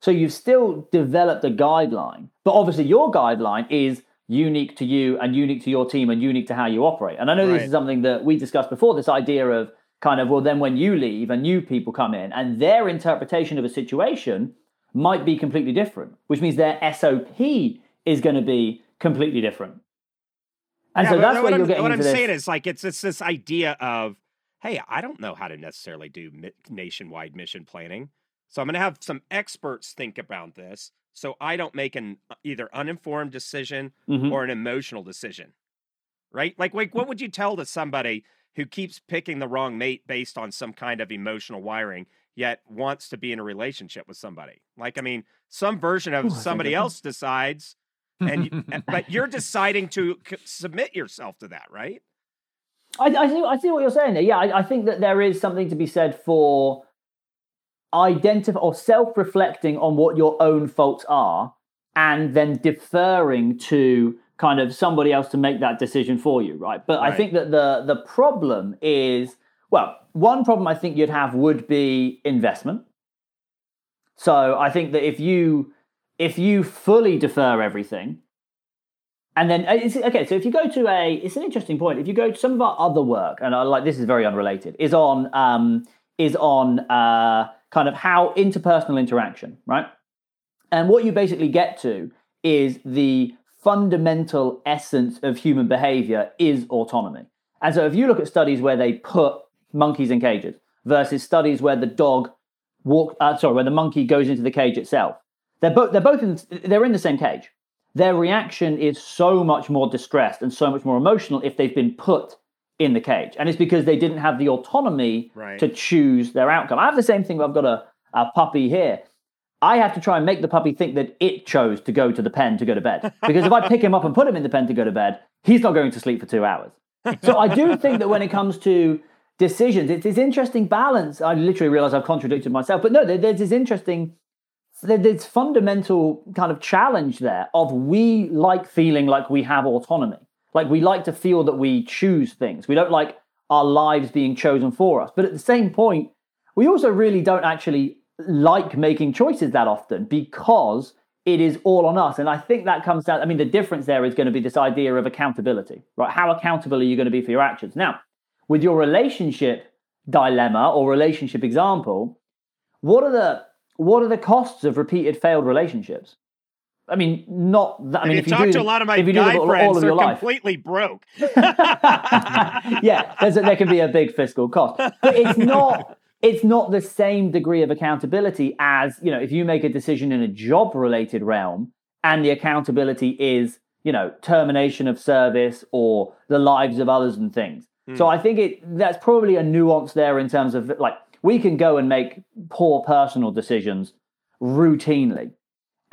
So you've still developed a guideline, but obviously your guideline is unique to you and unique to your team and unique to how you operate. And I know this is something that we discussed before. This idea of kind of well, then when you leave and new people come in and their interpretation of a situation might be completely different, which means their SOP is going to be completely different. And Yeah, so that's what I'm, you're getting what I'm saying is like it's it's this idea of hey, I don't know how to necessarily do nationwide mission planning, so I'm going to have some experts think about this, so I don't make an uh, either uninformed decision Mhm. or an emotional decision, right? Like, like what would you tell to somebody who keeps picking the wrong mate based on some kind of emotional wiring, yet wants to be in a relationship with somebody? Like, I mean, some version of Ooh, somebody else decides and you, uh, but you're *laughs* deciding to c- submit yourself to that, right? I, I see. I see what you're saying there. Yeah, I, I think that there is something to be said for identify or self-reflecting on what your own faults are, and then deferring to kind of somebody else to make that decision for you, right? But I think that the the problem is well, one problem I think you'd have would be investment. So I think that if you if you fully defer everything, and then uh, it's, okay, so if you go to a, it's an interesting point. If you go to some of our other work, and I like this is very unrelated, is on um, is on uh, kind of how interpersonal interaction, right? And what you basically get to is the fundamental essence of human behavior is autonomy. And so if you look at studies where they put monkeys in cages versus studies where the dog walk, uh, sorry, where the monkey goes into the cage itself, they're both they're both in, they're in the same cage. Their reaction is so much more distressed and so much more emotional if they've been put in the cage, and it's because they didn't have the autonomy Right. to choose their outcome. I have the same thing. I've got a, a puppy here. I have to try and make the puppy think that it chose to go to the pen to go to bed. Because if I pick him up and put him in the pen to go to bed, he's not going to sleep for two hours. So I do think that when it comes to decisions, it's this interesting balance. I literally realize I've contradicted myself, but no, there- there's this interesting there's fundamental kind of challenge there of we like feeling like we have autonomy. Like we like to feel that we choose things. We don't like our lives being chosen for us. But at the same point, we also really don't actually like making choices that often because it is all on us. And I think that comes down, I mean, the difference there is going to be this idea of accountability, right? How accountable are you going to be for your actions? Now, with your relationship dilemma or relationship example, what are the what are the costs of repeated failed relationships? I mean, not that. I mean, if you talk do, to a lot of my if you do guy all, friends, all of they're life, completely broke. *laughs* *laughs* yeah, there's a, there can be a big fiscal cost, but it's not. It's not the same degree of accountability as you know if you make a decision in a job-related realm and the accountability is you know termination of service or the lives of others and things. Hmm. So I think it that's probably a nuance there in terms of like we can go and make poor personal decisions routinely.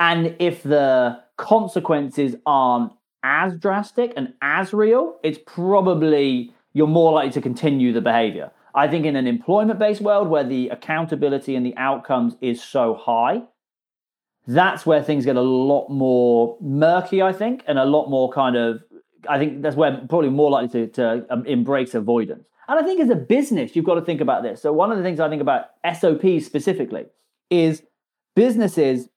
And if the consequences aren't as drastic and as real, it's probably you're more likely to continue the behavior. I think in an employment based world where the accountability and the outcomes is so high, that's where things get a lot more murky, I think, and a lot more kind of, I think that's where probably more likely to, to um, embrace avoidance. And I think as a business, you've got to think about this. So, one of the things I think about SOPs specifically is businesses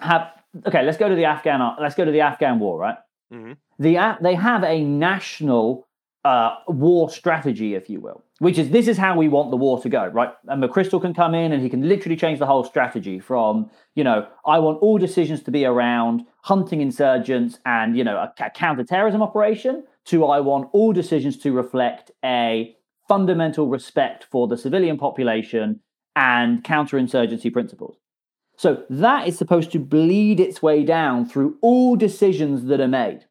have, okay, let's go to the Afghan, let's go to the Afghan war, right? Mhm. The, they have a national uh, war strategy, if you will, which is this is how we want the war to go, right? And McChrystal can come in and he can literally change the whole strategy from, you know, I want all decisions to be around hunting insurgents and, you know, a, a counterterrorism operation to I want all decisions to reflect a fundamental respect for the civilian population and counterinsurgency principles. So that is supposed to bleed its way down through all decisions that are made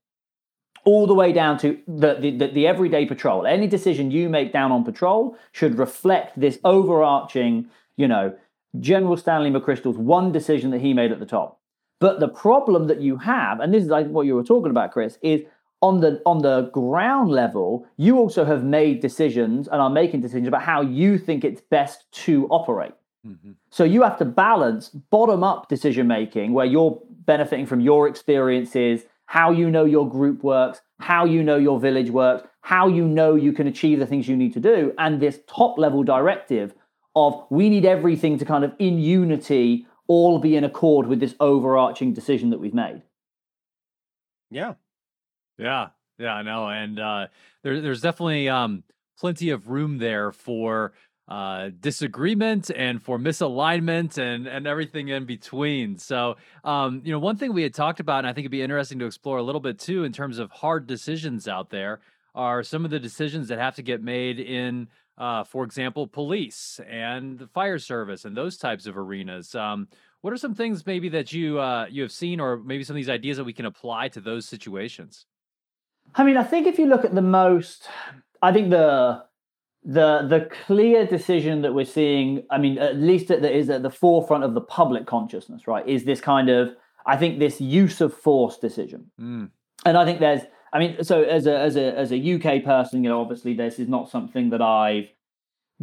all the way down to the, the, the, everyday patrol. Any decision you make down on patrol should reflect this overarching, you know, General Stanley McChrystal's one decision that he made at the top. But the problem that you have, and this is what you were talking about, Chris, is on the on the ground level, you also have made decisions and are making decisions about how you think it's best to operate. Mhm. So you have to balance bottom up decision making where you're benefiting from your experiences, how you know your group works, how you know your village works, how you know you can achieve the things you need to do, and this top level directive of we need everything to kind of in unity all be in accord with this overarching decision that we've made. Yeah. Yeah, yeah, I know, and uh, there, there's definitely um, plenty of room there for uh, disagreement and for misalignment and and everything in between. So, um, you know, one thing we had talked about, and I think it'd be interesting to explore a little bit too, in terms of hard decisions out there, are some of the decisions that have to get made in, uh, for example, police and the fire service and those types of arenas. Um, what are some things maybe that you uh, you have seen, or maybe some of these ideas that we can apply to those situations? I mean, I think if you look at the most, I think the the the clear decision that we're seeing, I mean, at least that is at the forefront of the public consciousness, right? Is this kind of, I think, this use of force decision, Mm. and I think there's, I mean, so as a as a as a UK person, you know, obviously this is not something that I've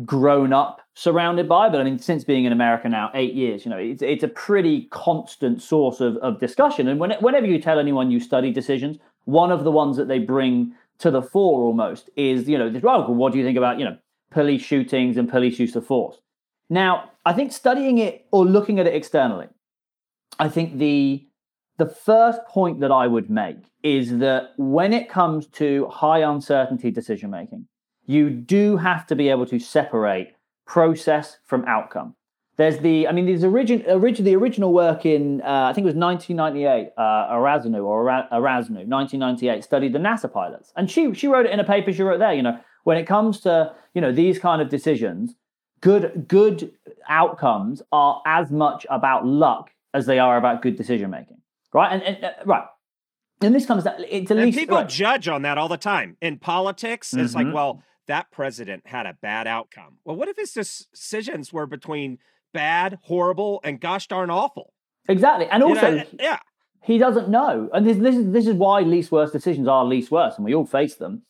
grown up surrounded by, but I mean, since being in America now eight years, you know, it's it's a pretty constant source of of discussion, and when, whenever you tell anyone you study decisions, one of the ones that they bring to the fore almost is you know this well what do you think about you know police shootings and police use of force? Now i think studying it or looking at it externally i think the the first point that i would make is that when it comes to high uncertainty decision making you do have to be able to separate process from outcome there's the, I mean, there's origin, origin, the original work in, uh, I think it was 1998, uh, or Orasanu, 1998, studied the NASA pilots. And she, she wrote it in a paper she wrote there, you know, when it comes to, you know, these kind of decisions, good, good outcomes are as much about luck as they are about good decision making. Right. And, and uh, right. And this comes down, it's at And least, people right. judge on that all the time. In politics, it's like, Mhm. well, that president had a bad outcome. Well, what if his decisions were between bad, horrible, and gosh darn awful? exactly. And You also, know, yeah. he doesn't know and this, this is this is why least worst decisions are least worst and we all face them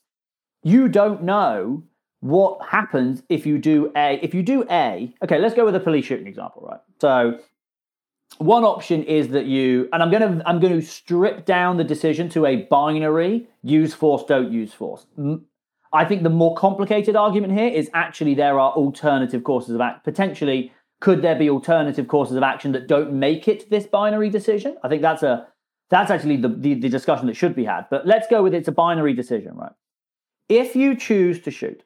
you don't know what happens if you do a if you do a okay let's go with a police shooting example right so one option is that you, and I'm going to I'm going to strip down the decision to a binary: use force, don't use force. I think the more complicated argument here is actually there are alternative courses of act. Potentially, could there be alternative courses of action that don't make it this binary decision? I think that's a that's actually the, the, the discussion that should be had. But let's go with it's a binary decision, right? If you choose to shoot,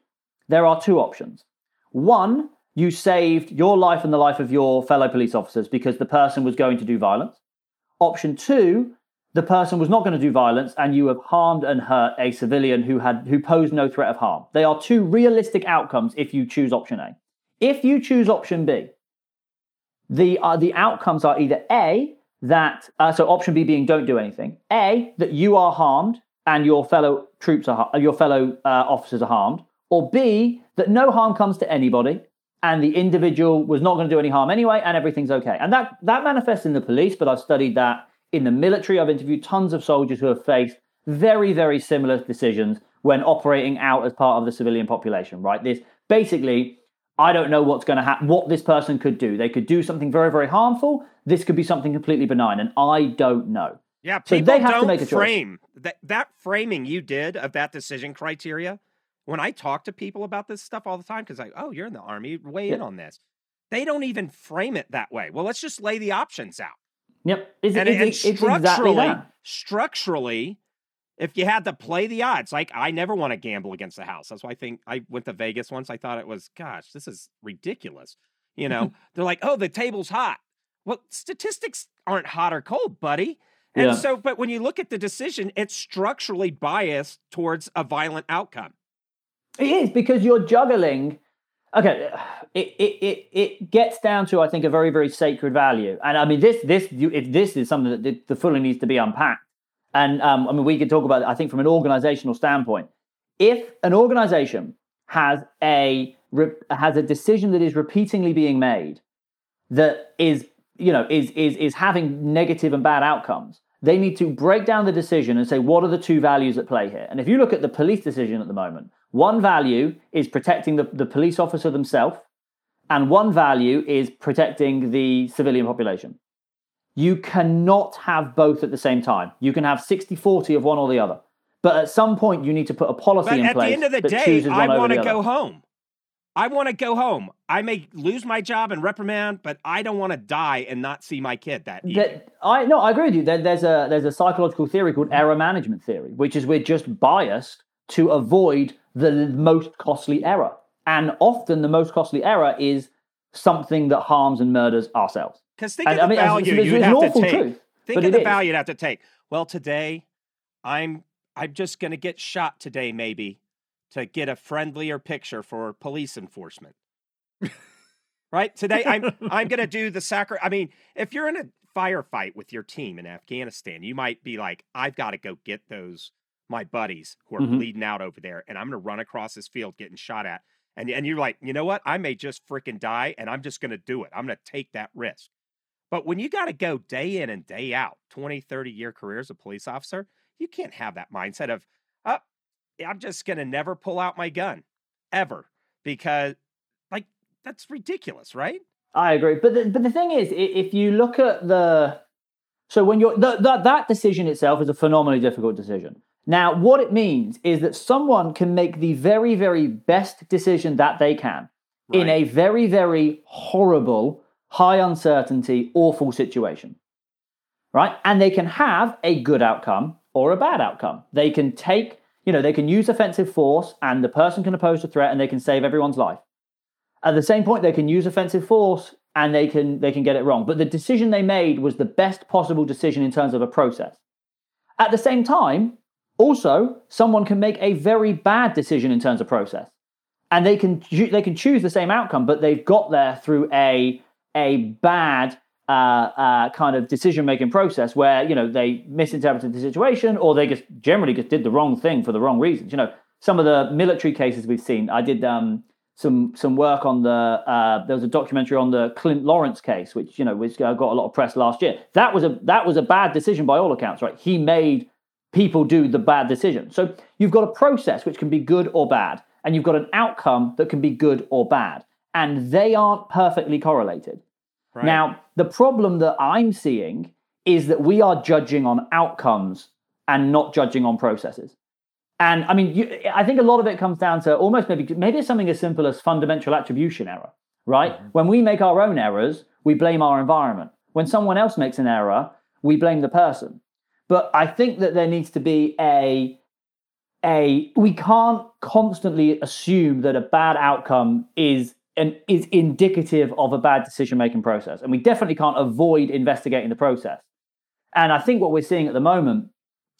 there are two options. One, you saved your life and the life of your fellow police officers because the person was going to do violence. Option two, the person was not going to do violence and you have harmed and hurt a civilian who had who posed no threat of harm. They are two realistic outcomes if you choose option A. If you choose option B, the uh, the outcomes are either A that uh, so option B being don't do anything. A that you are harmed and your fellow troops are your fellow uh, officers are harmed, or B that no harm comes to anybody and the individual was not going to do any harm anyway and everything's okay. And that that manifests in the police, but I've studied that in the military. I've interviewed tons of soldiers who have faced very very similar decisions when operating out as part of the civilian population, right? This basically I don't know what's going to happen, what this person could do. They could do something very, very harmful. This could be something completely benign, and I don't know. Yeah, people so they have don't to make a frame that that framing you did of that decision criteria. When I talk to people about this stuff all the time, because like, oh, you're in the army, weigh yeah. in on this. They don't even frame it that way. Well, let's just lay the options out. Yep, it's, and, it's, and structurally, exactly structurally, if you had to play the odds, like I never want to gamble against the house. That's why I think I went to Vegas once. I thought it was, gosh, this is ridiculous. You know, *laughs* they're like, oh, the table's hot. Well, statistics aren't hot or cold, buddy. And yeah. so, but when you look at the decision, it's structurally biased towards a violent outcome. It is because you're juggling. Okay, it, it, it, it gets down to I think a very very sacred value, and I mean this this if this is something that the fully needs to be unpacked and um, I mean, we could talk about it, I think, from an organizational standpoint. If an organization has a has a decision that is repeatedly being made that is you know is is is having negative and bad outcomes they need to break down the decision and say what are the two values at play here and if you look at the police decision at the moment one value is protecting the, the police officer themselves and one value is protecting the civilian population you cannot have both at the same time. You can have 60 40 of one or the other. But at some point, you need to put a policy but in at place. At the end of the day, I want to go home. I want to go home. I may lose my job and reprimand, but I don't want to die and not see my kid that evening. I no, I agree with you. There, there's a there's a psychological theory called error management theory, which is we're just biased to avoid the most costly error, and often the most costly error is something that harms and murders ourselves. Because think of the I mean, value you'd have to take. Truth, think of the is. value you'd have to take. Well, today, I'm I'm just going to get shot today, maybe, to get a friendlier picture for police enforcement. right today, I'm I'm going to do the sacri. I mean, if you're in a firefight with your team in Afghanistan, you might be like, I've got to go get those my buddies who are mm-hmm. bleeding out over there, and I'm going to run across this field getting shot at. And, and you're like, you know what? I may just freaking die, and I'm just going to do it. I'm going to take that risk. But when you got to go day in and day out, 20, 30 year career as a police officer, you can't have that mindset of, oh, I'm just going to never pull out my gun ever because, like, that's ridiculous, right? I agree. But the, but the thing is, if you look at the, so when you're, the, the, that decision itself is a phenomenally difficult decision. Now, what it means is that someone can make the very, very best decision that they can right. in a very, very horrible high uncertainty, awful situation. Right? And they can have a good outcome or a bad outcome. They can take, you know, they can use offensive force and the person can oppose the threat and they can save everyone's life. At the same point, they can use offensive force and they can they can get it wrong. But the decision they made was the best possible decision in terms of a process. At the same time, also, someone can make a very bad decision in terms of process. And they can they can choose the same outcome, but they've got there through a a bad uh, uh, kind of decision making process where you know they misinterpreted the situation or they just generally just did the wrong thing for the wrong reasons. You know, some of the military cases we've seen. I did um, some some work on the uh, there was a documentary on the Clint Lorance case, which you know which got a lot of press last year. That was a that was a bad decision by all accounts, right? He made people do the bad decision. So you've got a process which can be good or bad, and you've got an outcome that can be good or bad and they aren't perfectly correlated. Right. Now, The problem that I'm seeing is that we are judging on outcomes and not judging on processes. And I mean, you, I think a lot of it comes down to almost maybe maybe it's something as simple as fundamental attribution error, right? Mm-hmm. When we make our own errors, we blame our environment. When someone else makes an error, we blame the person. But I think that there needs to be a a we can't constantly assume that a bad outcome is and is indicative of a bad decision making process. And we definitely can't avoid investigating the process. And I think what we're seeing at the moment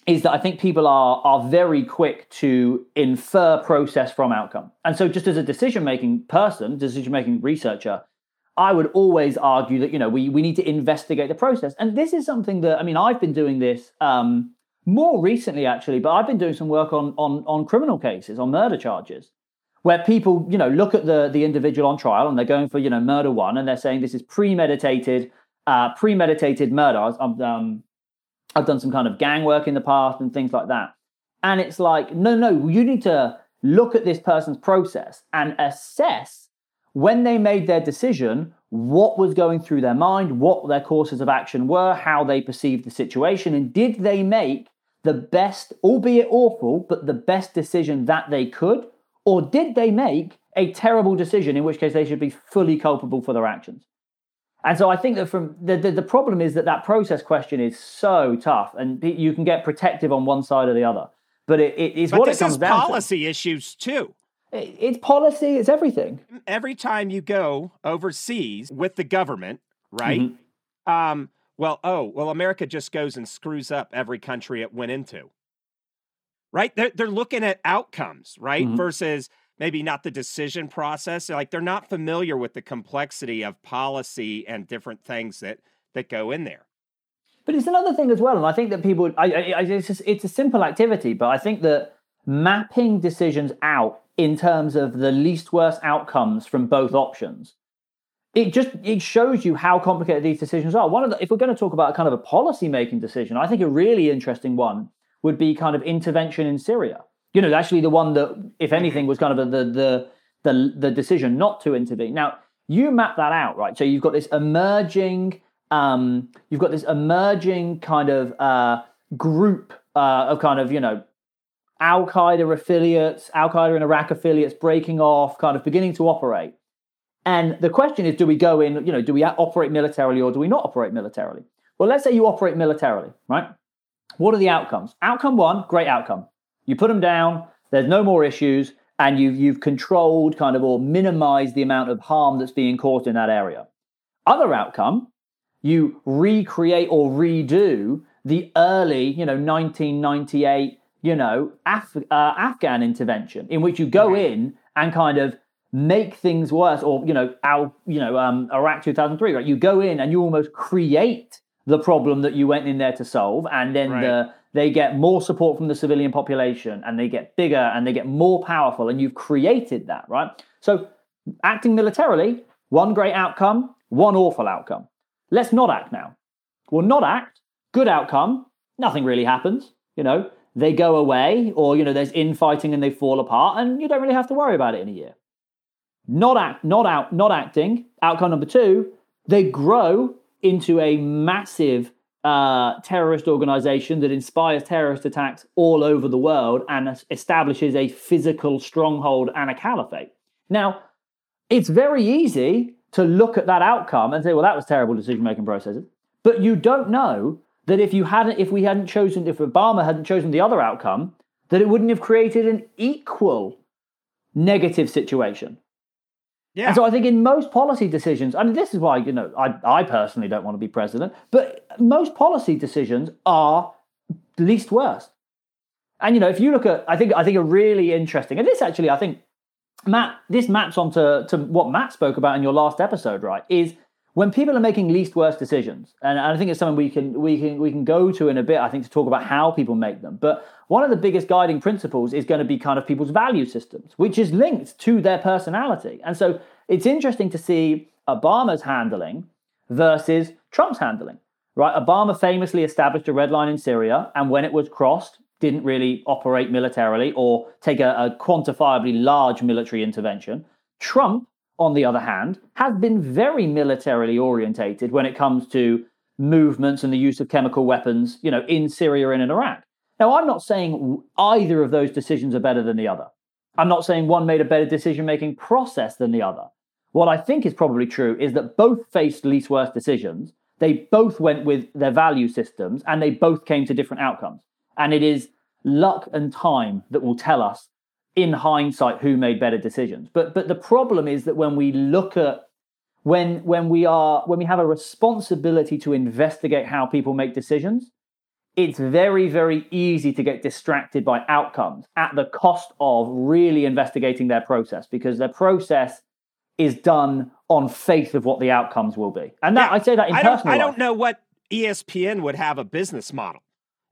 is that I think people are are very quick to infer process from outcome. And so just as a decision making person, decision making researcher, I would always argue that you know we we need to investigate the process. And this is something that I mean I've been doing this um, more recently actually, but I've been doing some work on on on criminal cases, on murder charges, where people you know look at the the individual on trial and they're going for you know murder one and they're saying this is premeditated uh, premeditated murder. Um, I've done some kind of gang work in the past and things like that. And it's like, no, no, you need to look at this person's process and assess when they made their decision, what was going through their mind, what their courses of action were, how they perceived the situation, and did they make the best, albeit awful, but the best decision that they could? Or did they make a terrible decision, in which case they should be fully culpable for their actions? And so I think that from the, the, the, problem is that that process question is so tough, and you can get protective on one side or the other. But it, it is but what it comes down to. policy issues too. It, it's policy. It's everything. Every time you go overseas with the government, right? Mm-hmm. Um, well, oh, well, America just goes and screws up every country it went into. Right? They're they're looking at outcomes, right? Mm-hmm. Versus maybe not the decision process. Like they're not familiar with the complexity of policy and different things that that go in there. But it's another thing as well, and I think that people, I, I, it's just, it's a simple activity, but I think that mapping decisions out in terms of the least worst outcomes from both options it just it shows you how complicated these decisions are one of the if we're going to talk about kind of a policy making decision i think a really interesting one would be kind of intervention in syria you know, actually the one that, if anything, was kind of the the the, the decision not to intervene. Now you map that out, right? So you've got this emerging, um, you've got this emerging kind of uh, group uh, of kind of you know Al Qaeda affiliates, Al Qaeda and Iraq affiliates breaking off, kind of beginning to operate. And the question is, do we go in, you know, do we operate militarily or do we not operate militarily? Well, let's say you operate militarily, right? What are the outcomes? Outcome one, great outcome. You put them down, there's no more issues, and you've, you've controlled kind of or minimized the amount of harm that's being caused in that area. Other outcome, you recreate or redo the early, you know, 1998, you know, Af- uh, Afghan intervention, in which you go in and kind of make things worse, or you know, our, you know, um, Iraq 2003, right? You go in and you almost create the problem that you went in there to solve, and then right. the they get more support from the civilian population and they get bigger and they get more powerful and you've created that right? So acting militarily one great outcome one awful outcome. Let's not act now. Well not act good outcome nothing really happens you know? They go away or you know there's infighting and they fall apart and you don't really have to worry about it in a year. Not act not out not acting. Outcome number two they grow into a massive uh, terrorist organization that inspires terrorist attacks all over the world and establishes a physical stronghold and a caliphate. Now, it's very easy to look at that outcome and say, well, that was terrible decision making processes. But you don't know that if you hadn't, if we hadn't chosen, if Obama hadn't chosen the other outcome, that it wouldn't have created an equal negative situation. Yeah. And so I think in most policy decisions, I mean, this is why, you know, I, I personally don't want to be president, but most policy decisions are least worst. And, you know, if you look at, I think, I think a really interesting, and this actually, I think, Matt, this maps onto to what Matt spoke about in your last episode, right? Is when people are making least worst decisions, and I think it's something we can we can we can go to in a bit. I think to talk about how people make them. But one of the biggest guiding principles is going to be kind of people's value systems, which is linked to their personality. And so it's interesting to see Obama's handling versus Trump's handling. Right? Obama famously established a red line in Syria, and when it was crossed, didn't really operate militarily or take a, a quantifiably large military intervention. Trump on the other hand, has been very militarily orientated when it comes to movements and the use of chemical weapons, you know, in Syria and in Iraq. Now, I'm not saying either of those decisions are better than the other. I'm not saying one made a better decision making process than the other. What I think is probably true is that both faced least worst decisions. They both went with their value systems and they both came to different outcomes. And it is luck and time that will tell us in hindsight who made better decisions. But but the problem is that when we look at when when we are when we have a responsibility to investigate how people make decisions, it's very very easy to get distracted by outcomes at the cost of really investigating their process because their process is done on faith of what the outcomes will be. And that yeah, I say that in I personal don't, I life. don't know what ESPN would have a business model.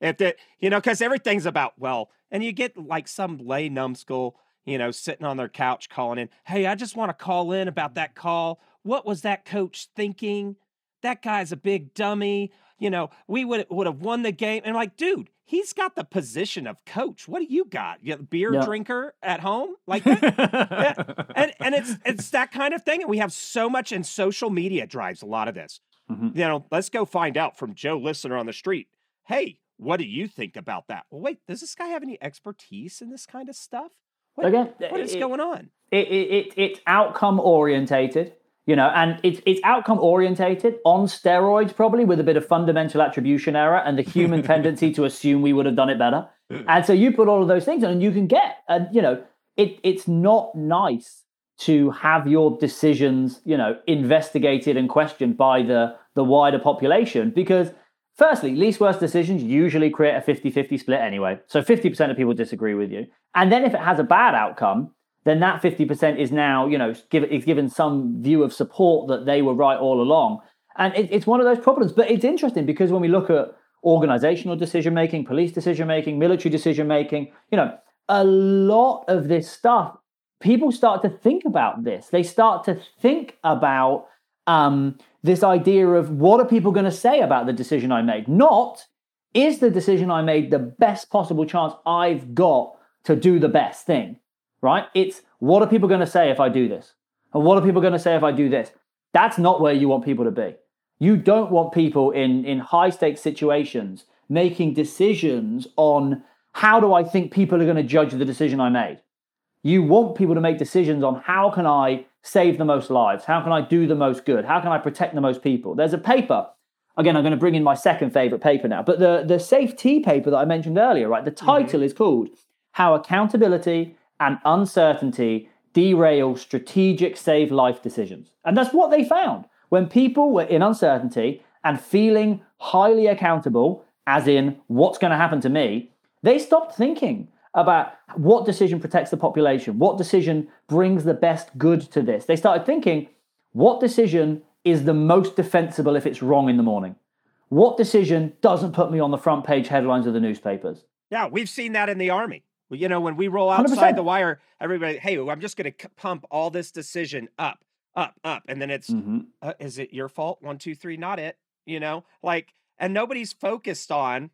If that, you know, because everything's about, well, and you get like some lay numbskull, you know, sitting on their couch calling in, hey, I just want to call in about that call. What was that coach thinking? That guy's a big dummy. You know, we would would have won the game. And I'm like, dude, he's got the position of coach. What do you got? You a beer drinker at home? Like that? *laughs* And and it's it's that kind of thing. And we have so much and social media drives a lot of this. Mm-hmm. You know, let's go find out from Joe Listener on the street. Hey, what do you think about that? Well, wait, does this guy have any expertise in this kind of stuff? What, Again, what is it, going on? It, it, it's outcome orientated, you know, and it's, it's outcome orientated on steroids, probably with a bit of fundamental attribution error and the human tendency to assume we would have done it better. *laughs* And so you put all of those things in, and you can get, and you know, it, it's not nice to have your decisions, you know, investigated and questioned by the the wider population because Firstly, least worst decisions usually create a 50 50 split anyway. So 50% of people disagree with you. And then if it has a bad outcome, then that 50% is now, you know, give, is given some view of support that they were right all along. And it, it's one of those problems. But it's interesting because when we look at organizational decision making, police decision making, military decision making, you know, a lot of this stuff, people start to think about this. They start to think about um, this idea of what are people going to say about the decision I made? Not is the decision I made the best possible chance I've got to do the best thing, right? It's what are people going to say if I do this? And what are people going to say if I do this? That's not where you want people to be. You don't want people in, in high stakes situations making decisions on how do I think people are going to judge the decision I made. You want people to make decisions on how can I save the most lives? How can I do the most good? How can I protect the most people? There's a paper. Again, I'm going to bring in my second favorite paper now, but the, the SAFE-T paper that I mentioned earlier, right? The mm-hmm. title mm-hmm. is called How Accountability and Uncertainty Derail Strategic Save Life Decisions. And that's what they found. When people were in uncertainty and feeling highly accountable, as in what's going to happen to me, they stopped thinking about what decision protects the population, what decision brings the best good to this. They started thinking, what decision is the most defensible if it's wrong in the morning? What decision doesn't put me on the front page headlines of the newspapers? Yeah, we've seen that in the army. You know, when we roll outside 100%. the wire, everybody, hey, I'm just going to pump all this decision up, up, up. And then it's, mm-hmm. uh, is it your fault? One, two, three, not it. You know, like, and nobody's focused on,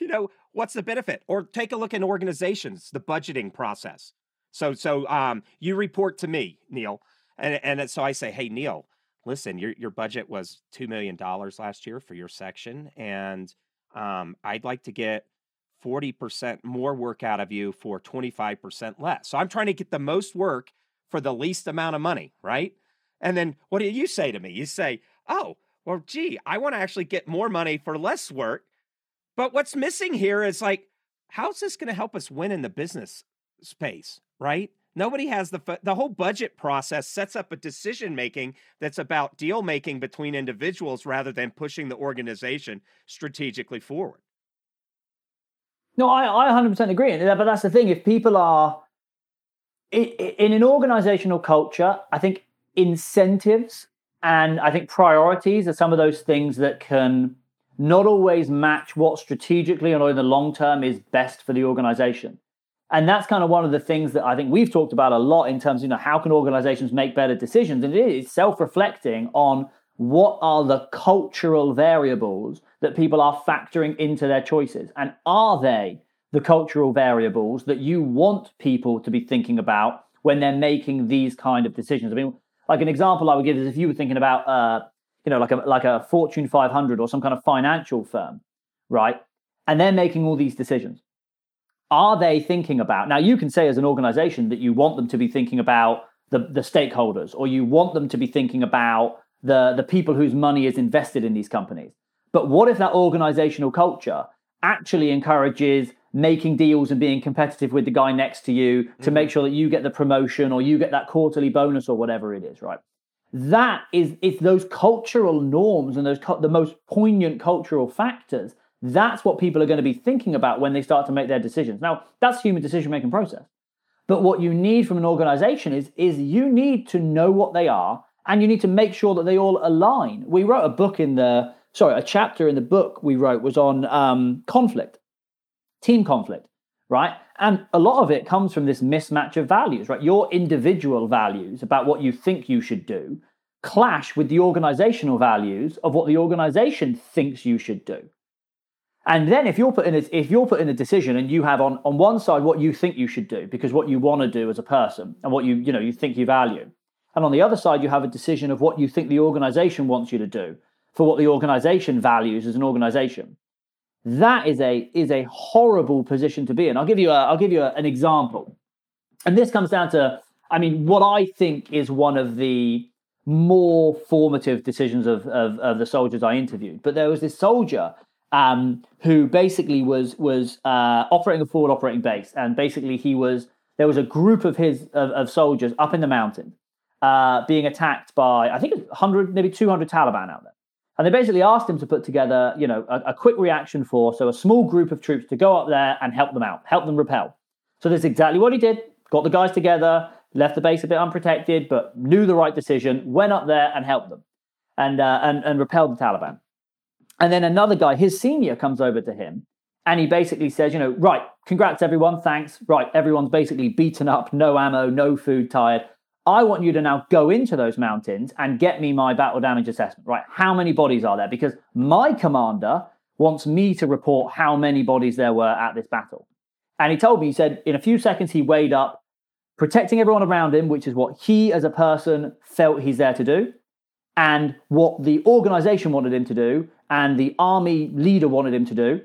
you know, what's the benefit? Or take a look in organizations, the budgeting process. So, so um, you report to me, Neil, and and so I say, hey, Neil, listen, your your budget was two million dollars last year for your section, and um, I'd like to get forty percent more work out of you for twenty five percent less. So I'm trying to get the most work for the least amount of money, right? And then what do you say to me? You say, oh, well, gee, I want to actually get more money for less work but what's missing here is like, how's this going to help us win in the business space, right? Nobody has the the whole budget process sets up a decision making that's about deal making between individuals rather than pushing the organization strategically forward. No, I, I 100% agree. Uh, but that's the thing. If people are in an organizational culture, I think incentives and I think priorities are some of those things that can not always match what strategically or in the long term is best for the organization. And that's kind of one of the things that I think we've talked about a lot in terms of, you know, how can organizations make better decisions? And it is self-reflecting on what are the cultural variables that people are factoring into their choices? And are they the cultural variables that you want people to be thinking about when they're making these kind of decisions? I mean, like an example I would give is if you were thinking about, uh, you know, like a like a Fortune 500 or some kind of financial firm, right? And they're making all these decisions. Are they thinking about now? You can say as an organization that you want them to be thinking about the the stakeholders, or you want them to be thinking about the the people whose money is invested in these companies. But what if that organizational culture actually encourages making deals and being competitive with the guy next to you to mm-hmm. make sure that you get the promotion or you get that quarterly bonus or whatever it is, right? That is it's those cultural norms and those the most poignant cultural factors. That's what people are going to be thinking about when they start to make their decisions. Now, that's human decision making process. But what you need from an organization is is you need to know what they are and you need to make sure that they all align. We wrote a book in the sorry, a chapter in the book we wrote was on um, conflict team conflict, right? And a lot of it comes from this mismatch of values, right? Your individual values about what you think you should do clash with the organizational values of what the organization thinks you should do. And then if you're put in a, if you're put in a decision and you have on, on one side what you think you should do because what you want to do as a person and what you you know you think you value, and on the other side you have a decision of what you think the organization wants you to do for what the organization values as an organization that is a is a horrible position to be in. I'll give you a, I'll give you a, an example, and this comes down to I mean what I think is one of the more formative decisions of, of, of the soldiers I interviewed. But there was this soldier um, who basically was was uh, operating a forward operating base, and basically he was there was a group of his of, of soldiers up in the mountain uh, being attacked by I think 100 maybe 200 Taliban out there. And they basically asked him to put together, you know, a, a, quick reaction force, so a small group of troops to go up there and help them out, help them repel. So that's exactly what he did. Got the guys together, left the base a bit unprotected, but knew the right decision, went up there and helped them, and uh, and and repelled the Taliban. And then another guy, his senior, comes over to him, and he basically says, you know, right, congrats everyone, thanks. Right, everyone's basically beaten up, no ammo, no food, tired. I want you to now go into those mountains and get me my battle damage assessment, right? How many bodies are there? Because my commander wants me to report how many bodies there were at this battle. And he told me, he said, in a few seconds, he weighed up protecting everyone around him, which is what he as a person felt he's there to do, and what the organization wanted him to do, and the army leader wanted him to do.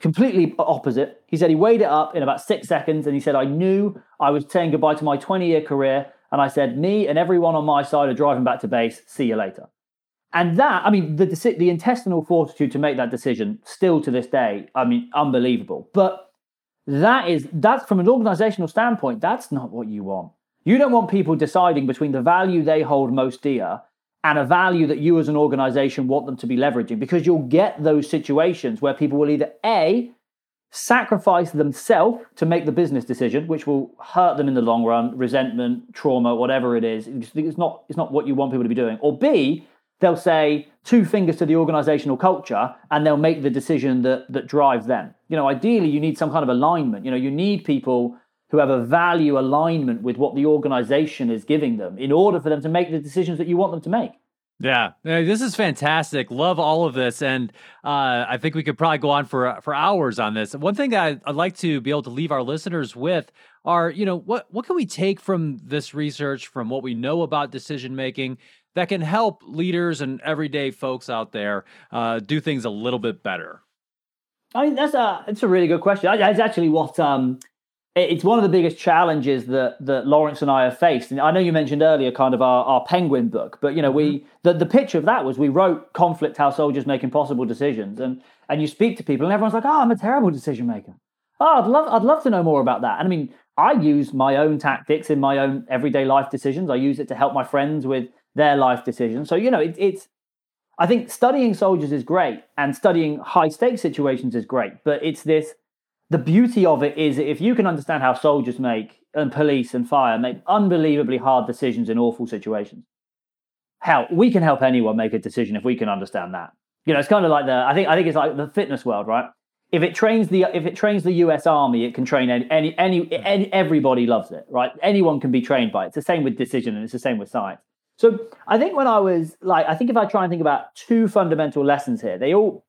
Completely opposite. He said he weighed it up in about six seconds and he said, I knew I was saying goodbye to my 20 year career and I said, me and everyone on my side are driving back to base. See you later. And that, I mean, the the intestinal fortitude to make that decision, still to this day, I mean, unbelievable. But that is that's from an organizational standpoint, that's not what you want. You don't want people deciding between the value they hold most dear and a value that you as an organization want them to be leveraging because you'll get those situations where people will either A, sacrifice themselves to make the business decision, which will hurt them in the long run, resentment, trauma, whatever it is. It's not, it's not what you want people to be doing. Or B, they'll say two fingers to the organizational culture and they'll make the decision that, that drives them. You know, ideally, you need some kind of alignment. You know, you need people who have a value alignment with what the organization is giving them in order for them to make the decisions that you want them to make. Yeah, this is fantastic. Love all of this, and uh, I think we could probably go on for for hours on this. One thing I'd, I'd like to be able to leave our listeners with are, you know, what what can we take from this research, from what we know about decision making, that can help leaders and everyday folks out there uh, do things a little bit better. I mean, that's a it's a really good question. That's actually what um, it's one of the biggest challenges that that Laurence and I have faced. And I know you mentioned earlier kind of our, our penguin book, but you know, we mm-hmm. the, the picture of that was we wrote conflict how soldiers make impossible decisions. And and you speak to people and everyone's like, Oh, I'm a terrible decision maker. Oh, I'd love I'd love to know more about that. And I mean, I use my own tactics in my own everyday life decisions. I use it to help my friends with their life decisions. So, you know, it, it's I think studying soldiers is great and studying high stakes situations is great, but it's this the beauty of it is if you can understand how soldiers make and police and fire make unbelievably hard decisions in awful situations. Hell, we can help anyone make a decision if we can understand that. You know, it's kind of like the I think I think it's like the fitness world, right? If it trains the if it trains the U.S. Army, it can train any any, any, any everybody loves it, right? Anyone can be trained by it. It's the same with decision, and it's the same with science. So I think when I was like, I think if I try and think about two fundamental lessons here, they all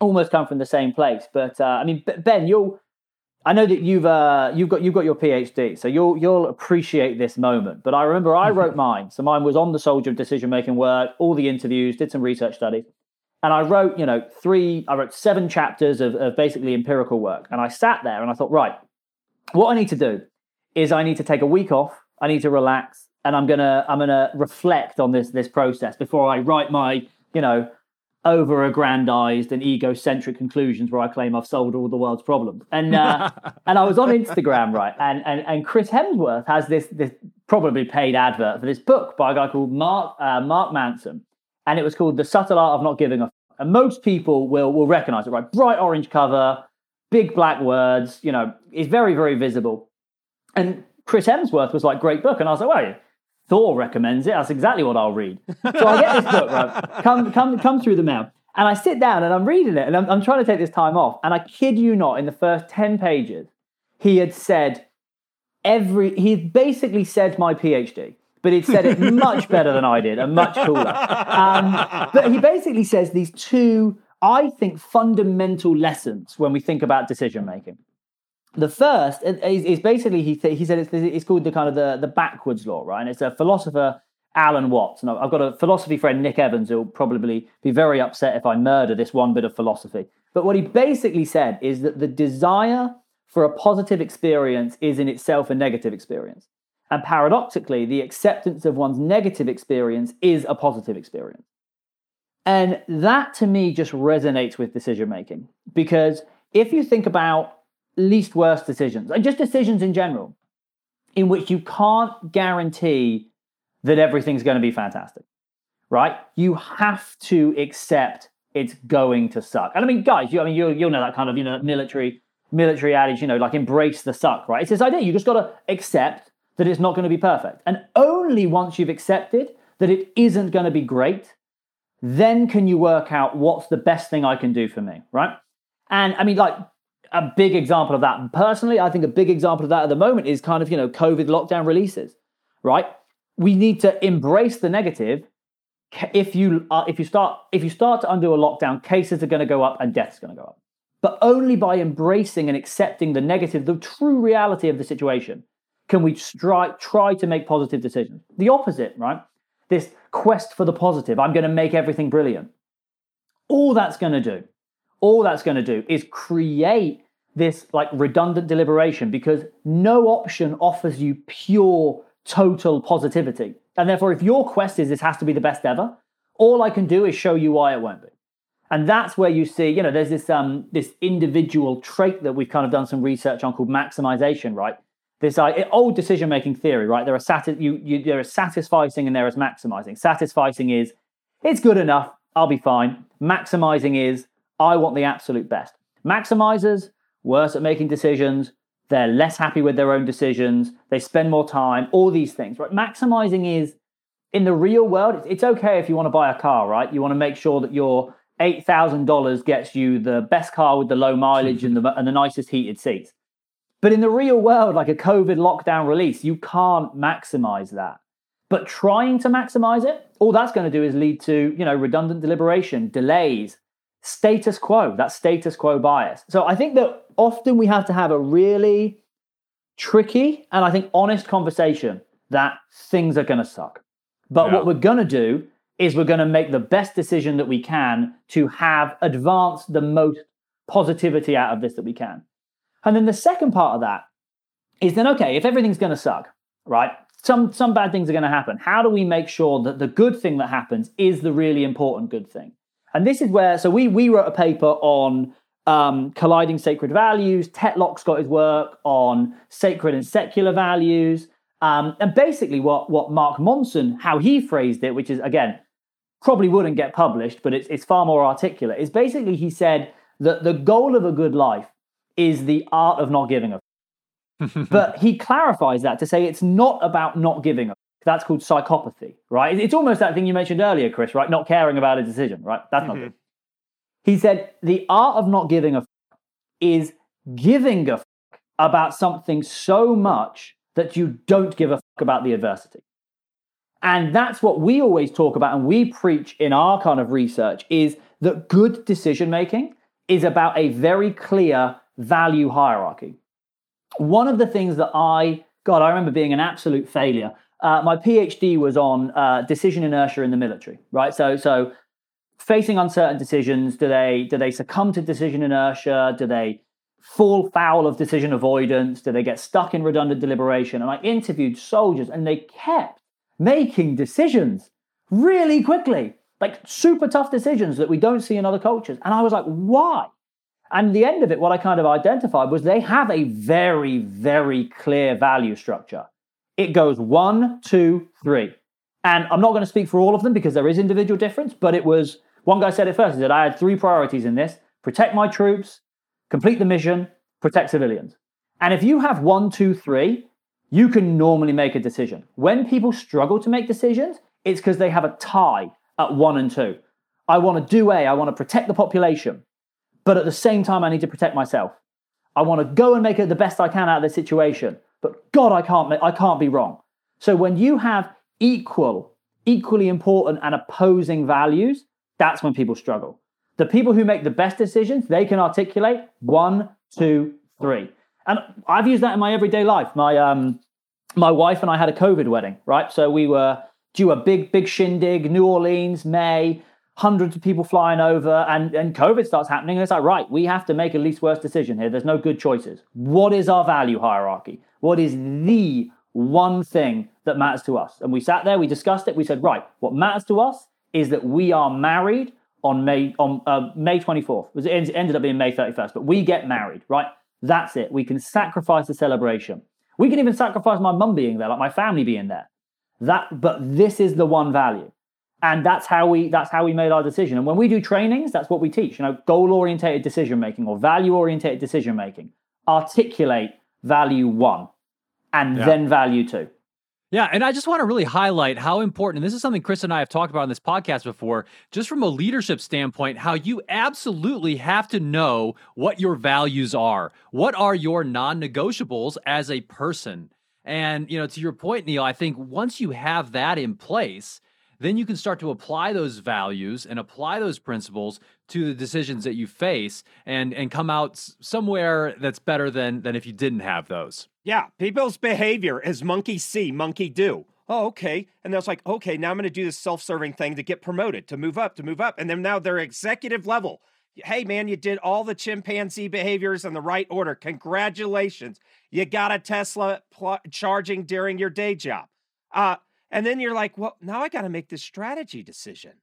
almost come from the same place. But uh, I mean, Ben, you'll I know that you've uh, you've got you've got your PhD, so you'll you'll appreciate this moment. But I remember I wrote *laughs* mine, so mine was on the soldier of decision making work, all the interviews, did some research studies, and I wrote you know three, I wrote seven chapters of, of basically empirical work, and I sat there and I thought, right, what I need to do is I need to take a week off, I need to relax, and I'm gonna I'm gonna reflect on this this process before I write my you know over aggrandized and egocentric conclusions where I claim I've solved all the world's problems. And uh, *laughs* and I was on Instagram, right? And, and and Chris Hemsworth has this this probably paid advert for this book by a guy called Mark uh, Mark Manson, and it was called The Subtle Art of Not Giving a. And most people will will recognize it, right? Bright orange cover, big black words. You know, it's very very visible. And Chris Hemsworth was like, great book, and I was like, well Thor recommends it. That's exactly what I'll read. So I get this book, right? Come, come, come through the mail. And I sit down and I'm reading it and I'm, I'm trying to take this time off. And I kid you not, in the first 10 pages, he had said every, he basically said my PhD, but he'd said it *laughs* much better than I did and much cooler. Um, but he basically says these two, I think, fundamental lessons when we think about decision making. The first is, is basically he th- he said it's, it's called the kind of the, the backwards law, right? And it's a philosopher Alan Watts. And I've got a philosophy friend Nick Evans who'll probably be very upset if I murder this one bit of philosophy. But what he basically said is that the desire for a positive experience is in itself a negative experience. And paradoxically, the acceptance of one's negative experience is a positive experience. And that to me just resonates with decision making because if you think about least worst decisions, and just decisions in general, in which you can't guarantee that everything's going to be fantastic, right? You have to accept it's going to suck. And I mean, guys, you, I mean, you, you'll know that kind of, you know, military military adage, you know, like embrace the suck, right? It's this idea. You just got to accept that it's not going to be perfect. And only once you've accepted that it isn't going to be great, then can you work out what's the best thing I can do for me, right? And I mean, like, a big example of that. And personally, I think a big example of that at the moment is kind of, you know, COVID lockdown releases, right? We need to embrace the negative. If you uh, if you start if you start to undo a lockdown, cases are going to go up and deaths are going to go up. But only by embracing and accepting the negative, the true reality of the situation, can we try try to make positive decisions. The opposite, right? This quest for the positive. I'm going to make everything brilliant. All that's going to do all that's going to do is create this like redundant deliberation because no option offers you pure total positivity. And therefore, if your quest is this has to be the best ever, all I can do is show you why it won't be. And that's where you see, you know, there's this um this individual trait that we've kind of done some research on called maximization, right? This uh, old decision making theory, right? There are sati- you, you there is satisficing and there is maximizing. Satisficing is it's good enough, I'll be fine. Maximizing is I want the absolute best. Maximizers, worse at making decisions. They're less happy with their own decisions. They spend more time, all these things, right? Maximizing is in the real world, it's okay if you want to buy a car, right? You want to make sure that your $8,000 gets you the best car with the low mileage and, the, and the nicest heated seats. But in the real world, like a COVID lockdown release, you can't maximize that. But trying to maximize it, all that's going to do is lead to, you know, redundant deliberation, delays, status quo, that status quo bias. So I think that often we have to have a really tricky and I think honest conversation that things are going to suck. But yeah. what we're going to do is we're going to make the best decision that we can to have advanced the most positivity out of this that we can. And then the second part of that is then okay, if everything's going to suck, right? Some some bad things are going to happen. How do we make sure that the good thing that happens is the really important good thing? And this is where, so we we wrote a paper on um, colliding sacred values. Tetlock's got his work on sacred and secular values. Um, and basically, what what Mark Manson, how he phrased it, which is again probably wouldn't get published, but it's it's far more articulate. Is basically he said that the goal of a good life is the art of not giving a. *laughs* but he clarifies that to say it's not about not giving a that's called psychopathy, right? It's almost that thing you mentioned earlier, Chris, right? Not caring about a decision, right? That's mm-hmm. not good. He said the art of not giving a f- is giving a f- about something so much that you don't give a about the adversity. And that's what we always talk about and we preach in our kind of research is that good decision making is about a very clear value hierarchy. one of the things that I, God, I remember being an absolute failure. Uh, my PhD was on uh, decision inertia in the military, right? So, so facing uncertain decisions, do they do they succumb to decision inertia? Do they fall foul of decision avoidance? Do they get stuck in redundant deliberation? And I interviewed soldiers, and they kept making decisions really quickly, like super tough decisions that we don't see in other cultures. And I was like, why? And the end of it, what I kind of identified was they have a very, very clear value structure. It goes one, two, three. And I'm not going to speak for all of them because there is individual difference, but it was one guy said it first. He said, I had three priorities in this protect my troops, complete the mission, protect civilians. And if you have one, two, three, you can normally make a decision. When people struggle to make decisions, it's because they have a tie at one and two. I want to do A, I want to protect the population but at the same time, I need to protect myself. I want to go and make it the best I can out of this situation, but God, I can't, I can't be wrong. So when you have equal, equally important and opposing values, that's when people struggle. The people who make the best decisions, they can articulate one, two, three. And I've used that in my everyday life. My um, my wife and I had a COVID wedding, right? So we were due a big, big shindig, New Orleans, May hundreds of people flying over and, and COVID starts happening. And it's like, right, we have to make a least worst decision here. There's no good choices. What is our value hierarchy? What is the one thing that matters to us? And we sat there, we discussed it. We said, right, what matters to us is that we are married on May on uh, May 24th. It ended up being May 31st, but we get married, right? That's it. We can sacrifice the celebration. We can even sacrifice my mum being there, like my family being there. That, but this is the one value and that's how we that's how we made our decision and when we do trainings that's what we teach you know goal orientated decision making or value orientated decision making articulate value one and yeah. then value two yeah, and I just want to really highlight how important, and this is something Chris and I have talked about on this podcast before, just from a leadership standpoint, how you absolutely have to know what your values are. What are your non negotiables as a person? And, you know, to your point, Neil, I think once you have that in place, then you can start to apply those values and apply those principles to the decisions that you face and and come out somewhere that's better than than if you didn't have those. Yeah, people's behavior is monkey see, monkey do. Oh, okay. And they're like, okay, now I'm going to do this self-serving thing to get promoted, to move up, to move up. And then now they're executive level. Hey, man, you did all the chimpanzee behaviors in the right order. Congratulations. You got a Tesla pl- charging during your day job. Uh, and then you're like, well, now I got to make this strategy decision.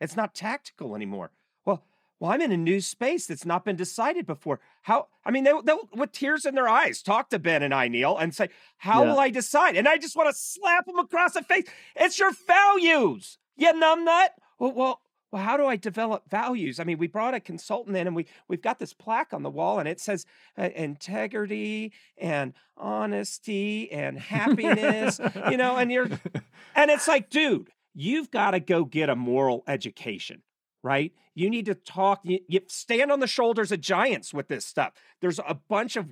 It's not tactical anymore. Well, well, I'm in a new space that's not been decided before. How? I mean, they, they'll, with tears in their eyes, talk to Ben and I, Neil, and say, "How yeah. will I decide?" And I just want to slap them across the face. It's your values, you numbnut. Well, well, well, how do I develop values? I mean, we brought a consultant in and we we've got this plaque on the wall and it says uh, integrity and honesty and happiness, you know, and you're *laughs* and it's like, dude, you've got to go get a moral education, right? You need to talk, you, you stand on the shoulders of giants with this stuff. There's a bunch of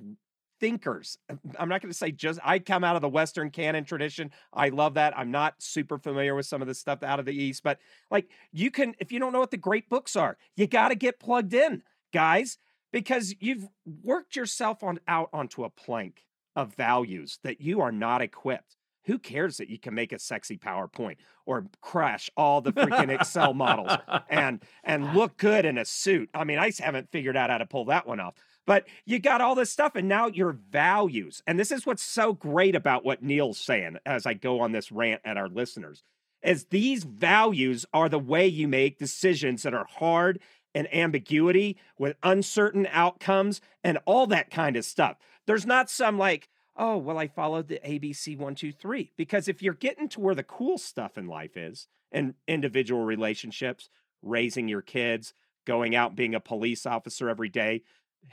thinkers. Uh, I'm not going to say just, I come out of the Western canon tradition. I love that. I'm not super familiar with some of the stuff out of the East, but like you can, if you don't know what the great books are, you got to get plugged in, guys, because you've worked yourself on out onto a plank of values that you are not equipped. Who cares that you can make a sexy PowerPoint or crash all the freaking Excel models *laughs* and and look good in a suit? I mean, I haven't figured out how to pull that one off. But you got all this stuff, and now your values. And this is what's so great about what Neil's saying as I go on this rant at our listeners, is these values are the way you make decisions that are hard and ambiguity with uncertain outcomes and all that kind of stuff. There's not some like, oh, well, I followed the ABC one, two, three. Because if you're getting to where the cool stuff in life is, and individual relationships, raising your kids, going out being a police officer every day,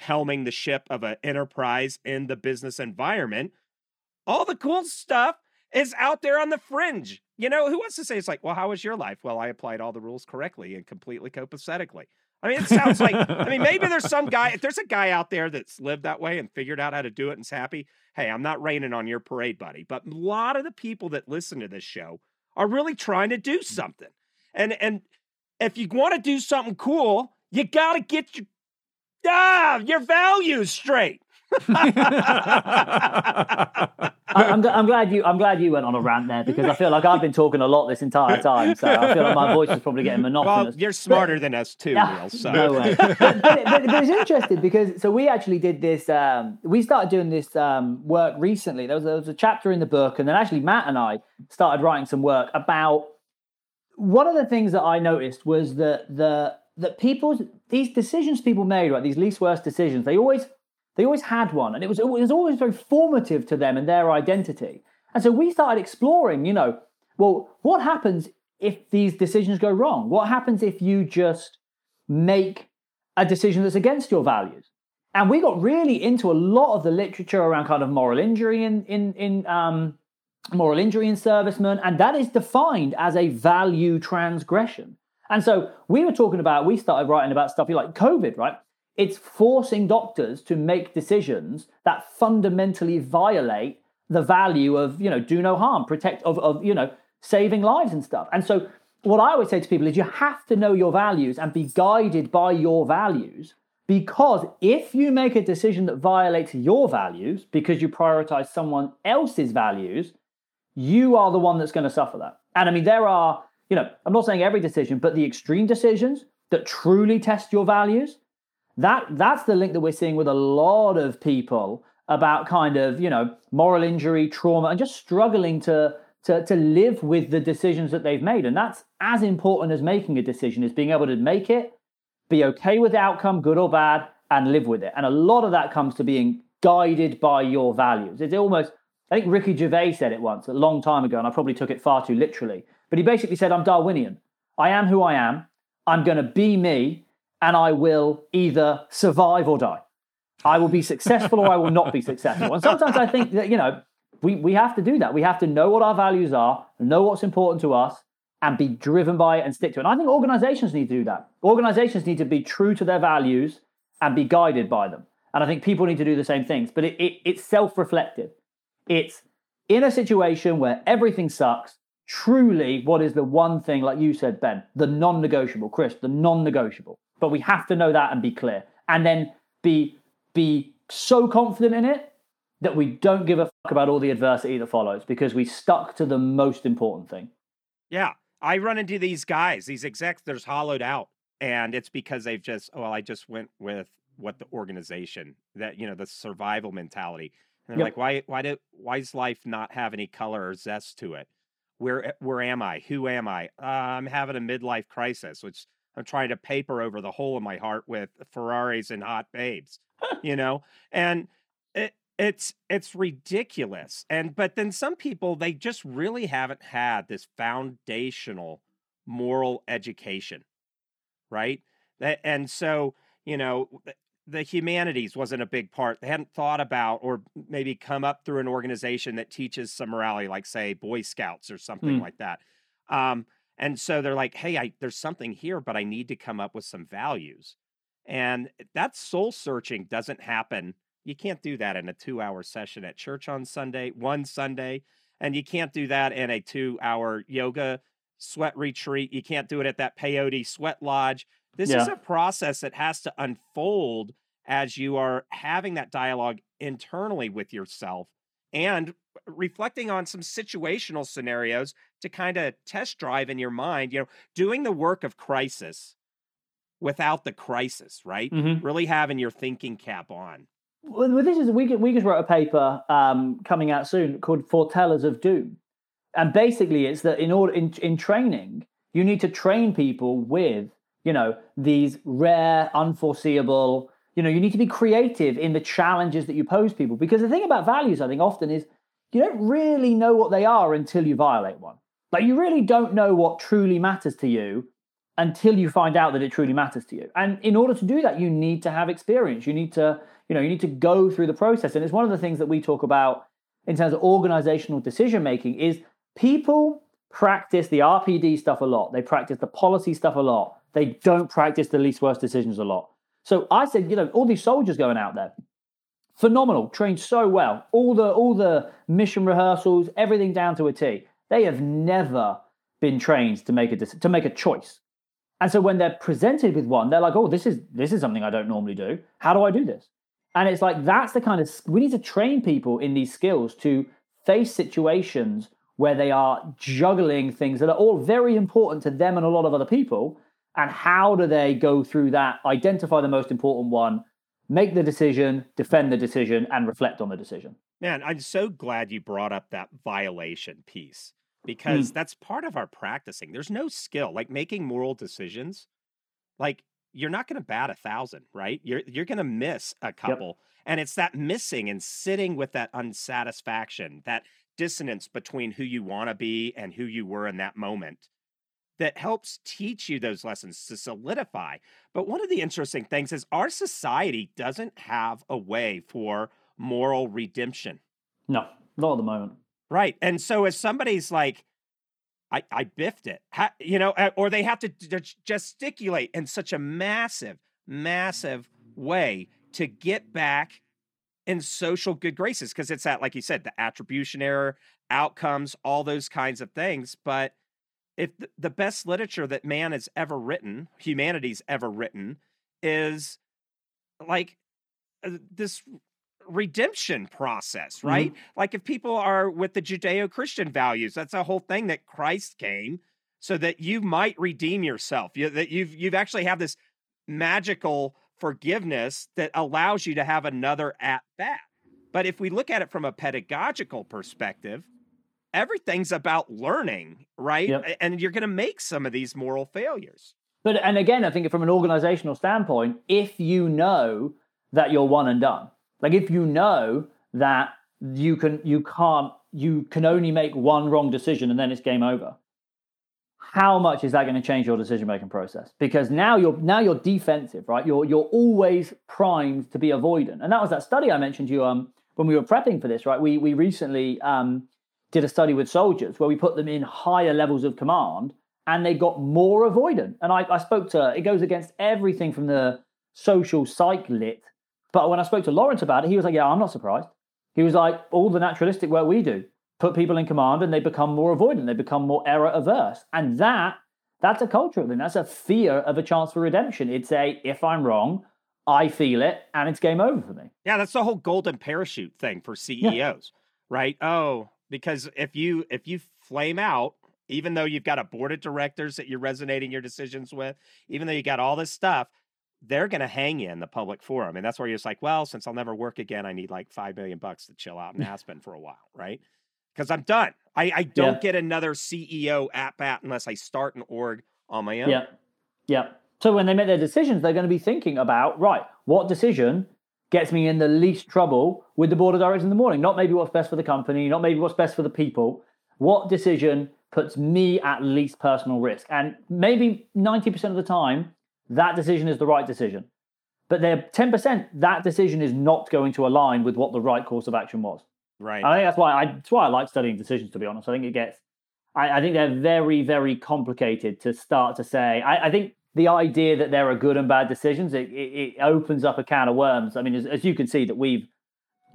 helming the ship of an enterprise in the business environment, all the cool stuff is out there on the fringe. You know, who wants to say it's like, well, how was your life? Well, I applied all the rules correctly and completely copacetically. I mean, it sounds like, I mean, maybe there's some guy, if there's a guy out there that's lived that way and figured out how to do it and's happy, hey, I'm not raining on your parade, buddy. But a lot of the people that listen to this show are really trying to do mm. something. And and if you want to do something cool, you got to get your ah, your values straight. *laughs* I, I'm, I'm glad you I'm glad you went on a rant there because I feel like I've been talking a lot this entire time, so I feel like my voice is probably getting monotonous. Well, you're smarter than us too, Yeah, Neil. So No way. *laughs* but, but, but, but it's interesting because so we actually did this. Um, we started doing this um, work recently. There was, there was a chapter in the book, and then actually Matt and I started writing some work about. One of the things that I noticed was that the that people's these decisions people made, right? These least worst decisions, they always they always had one, and it was it was always very formative to them and their identity. And so we started exploring, you know, well, what happens if these decisions go wrong? What happens if you just make a decision that's against your values? And we got really into a lot of the literature around kind of moral injury in in in um, moral injury in servicemen, and that is defined as a value transgression. And so we were talking about, we started writing about stuff like COVID, right? It's forcing doctors to make decisions that fundamentally violate the value of, you know, do no harm, protect of, of you know, saving lives and stuff. And so what I always say to people is you have to know your values and be guided by your values because if you make a decision that violates your values because you prioritize someone else's values, you are the one that's going to suffer that. And I mean, there are, you know, I'm not saying every decision, but the extreme decisions that truly test your values, that that's the link that we're seeing with a lot of people about kind of, you know, moral injury, trauma, and just struggling to to, to live with the decisions that they've made. And that's as important as making a decision is being able to make it, be okay with the outcome, good or bad, and live with it. And a lot of that comes to being guided by your values. It's almost, I think Ricky Gervais said it once a long time ago, and I probably took it far too literally. But he basically said, I'm Darwinian. I am who I am. I'm going to be me, and I will either survive or die. I will be successful or I will not be successful. And sometimes I think that, you know, we, we have to do that. We have to know what our values are, know what's important to us, and be driven by it and stick to it. And I think organizations need to do that. Organizations need to be true to their values and be guided by them. And I think people need to do the same things. But it, it, it's self reflective. It's in a situation where everything sucks, truly what is the one thing, like you said, Ben, the non negotiable, Chris, the non negotiable. But we have to know that and be clear. And then be be so confident in it that we don't give a fuck about all the adversity that follows because we stuck to the most important thing. Yeah. I run into these guys, these execs, they're hollowed out. And it's because they've just, oh, well, I just went with what the organization that, you know, the survival mentality. And they're Yep. like, why, why do, why does life not have any color or zest to it? Where, where am I? Who am I? Uh, I'm having a midlife crisis, which I'm trying to paper over the hole in my heart with Ferraris and hot babes, *laughs* you know? And it, it's it's ridiculous and but then some people they just really haven't had this foundational moral education right That- and so you know the humanities wasn't a big part they hadn't thought about or maybe come up through an organization that teaches some morality like say boy scouts or something Mm. like that um and so they're like hey I, there's something here but i need to come up with some values and that soul searching doesn't happen you can't do that in a two hour session at church on Sunday, one Sunday. And you can't do that in a two hour yoga sweat retreat. You can't do it at that peyote sweat lodge. This is a process that has to unfold as you are having that dialogue internally with yourself and reflecting on some situational scenarios to kind of test drive in your mind, you know, doing the work of crisis without the crisis, right? Mhm. Really having your thinking cap on. Well, well, this is we we just wrote a paper um, coming out soon called "Foretellers of Doom," and basically it's that in order in in training you need to train people with you know these rare, unforeseeable. You know, you need to be creative in the challenges that you pose people because the thing about values, I think, often is you don't really know what they are until you violate one. Like you really don't know what truly matters to you until you find out that it truly matters to you. And in order to do that, you need to have experience. You need to, you know, you need to go through the process. And it's one of the things that we talk about in terms of organizational decision making is people practice the RPD stuff a lot. They practice the policy stuff a lot. They don't practice the least worst decisions a lot. So I said, you know, all these soldiers going out there, phenomenal, trained so well. All the all the mission rehearsals, everything down to a T. They have never been trained to make a to make a choice. And so when they're presented with one, they're like, "Oh, this is this is something I don't normally do. How do I do this?" And it's like that's the kind of we need to train people in these skills to face situations where they are juggling things that are all very important to them and a lot of other people. And how do they go through that, identify the most important one, make the decision, defend the decision, and reflect on the decision? Man, I'm so glad you brought up that violation piece because mm. that's part of our practicing. There's no skill like making moral decisions. Like you're not going to bat a thousand, right? You're you're going to miss a couple, yep. and it's that missing and sitting with that unsatisfaction, that dissonance between who you want to be and who you were in that moment that helps teach you those lessons to solidify. But one of the interesting things is our society doesn't have a way for moral redemption. No, not at the moment. Right. And so if somebody's like, I, I biffed it, you know, or they have to gesticulate in such a massive, massive way to get back in social good graces because it's that, like you said, the attribution error, outcomes, all those kinds of things. But if the best literature that man has ever written, humanity's ever written, is like uh, this redemption process, right? Mm-hmm. Like if people are with the Judeo Christian values, that's a whole thing that Christ came so that you might redeem yourself. You, that you've you've actually have this magical forgiveness that allows you to have another at bat. But if we look at it from a pedagogical perspective, everything's about learning, right? Yep. And you're going to make some of these moral failures. But and again, I think from an organizational standpoint, if you know that you're one and done, like if you know that you can you can't you can only make one wrong decision and then it's game over. How much is that going to change your decision making process? Because now you're now you're defensive, right? You're you're always primed to be avoidant. And that was that study I mentioned to you um when we were prepping for this, right? We we recently um did a study with soldiers where we put them in higher levels of command and they got more avoidant. And I, I spoke to it goes against everything from the social psych lit but when I spoke to Laurence about it, he was like, Yeah, I'm not surprised. He was like, All the naturalistic work we do, put people in command and they become more avoidant, they become more error averse. And that that's a cultural thing. That's a fear of a chance for redemption. It's a if I'm wrong, I feel it and it's game over for me. Yeah, that's the whole golden parachute thing for CEOs, yeah. right? Oh, because if you if you flame out, even though you've got a board of directors that you're resonating your decisions with, even though you got all this stuff, they're going to hang you in the public forum. And that's where you're just like, well, since I'll never work again, I need like 5 million bucks to chill out in *laughs* Aspen for a while, right? Because I'm done. I, I don't yeah. get another CEO at bat unless I start an org on my own. Yeah. Yeah. So when they make their decisions, they're going to be thinking about, right, what decision gets me in the least trouble with the board of directors in the morning? Not maybe what's best for the company, not maybe what's best for the people. What decision puts me at least personal risk? And maybe 90% of the time, that decision is the right decision. But they're 10%, that decision is not going to align with what the right course of action was. Right. And I think that's why I that's why I like studying decisions, to be honest. I think it gets I, I think they're very, very complicated to start to say. I, I, think the idea that there are good and bad decisions, it, it, it opens up a can of worms. I mean, as, as you can see that we've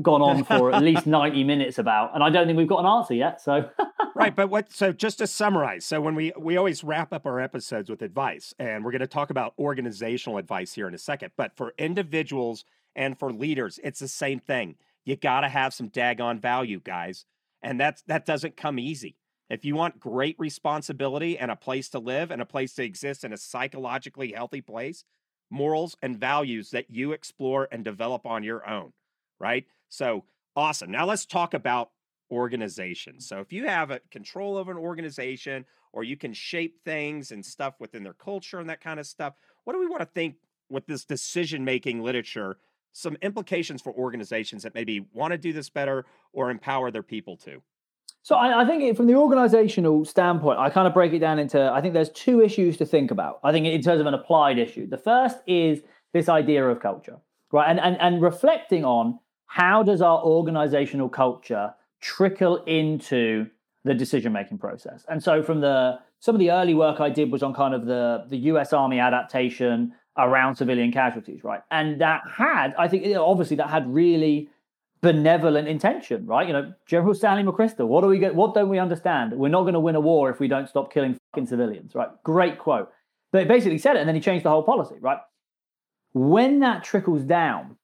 gone on for at *laughs* least 90 minutes about and i don't think we've got an answer yet so. *laughs* Right but what so just to summarize so when we we always wrap up our episodes with advice and we're going to talk about organizational advice here in a second but for individuals and for leaders it's the same thing. You got to have some daggone value guys and that's that doesn't come easy if you want great responsibility and a place to live and a place to exist in a psychologically healthy place morals and values that you explore and develop on your own right so awesome. Now let's talk about organization. So if you have a control of an organization or you can shape things and stuff within their culture and that kind of stuff, what do we want to think with this decision making literature? Some implications for organizations that maybe want to do this better or empower their people to. So I, I think from the organizational standpoint, I kind of break it down into I think there's two issues to think about. I think in terms of an applied issue. The first is this idea of culture, right? And and, and reflecting on how does our organizational culture trickle into the decision making process? And so from the some of the early work I did was on kind of the the US Army adaptation around civilian casualties, right? And that had, I think, obviously that had really benevolent intention, right? You know, General Stanley McChrystal, what do we get? What don't we understand? We're not going to win a war if we don't stop killing fucking civilians, right? Great quote. But he basically said it, and then he changed the whole policy, right? When that trickles down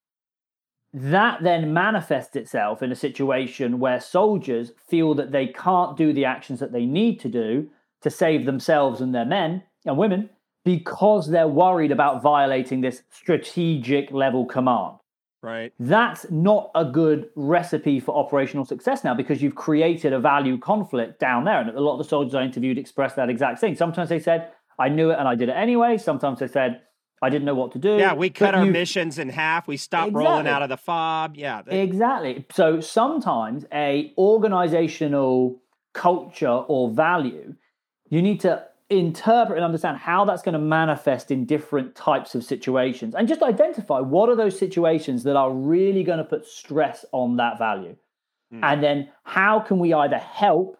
that then manifests itself in a situation where soldiers feel that they can't do the actions that they need to do to save themselves and their men and women because they're worried about violating this strategic level command. Right. That's not a good recipe for operational success now because you've created a value conflict down there. And a lot of the soldiers I interviewed expressed that exact thing. Sometimes they said, I knew it and I did it anyway. Sometimes they said, I didn't know what to do. Yeah, we cut our you- missions in half. We stopped rolling out of the fob. Yeah. th- Exactly. So sometimes a organizational culture or value, you need to interpret and understand how that's going to manifest in different types of situations and just identify what are those situations that are really going to put stress on that value. Hmm. And then how can we either help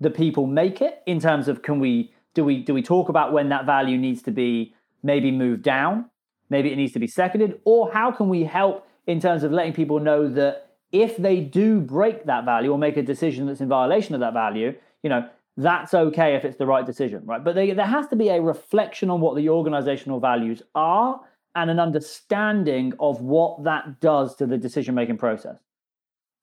the people make it in terms of can we do we do we talk about when that value needs to be maybe moved down maybe it needs to be seconded or how can we help in terms of letting people know that if they do break that value or make a decision that's in violation of that value you know that's okay if it's the right decision right but they, there has to be a reflection on what the organizational values are and an understanding of what that does to the decision making process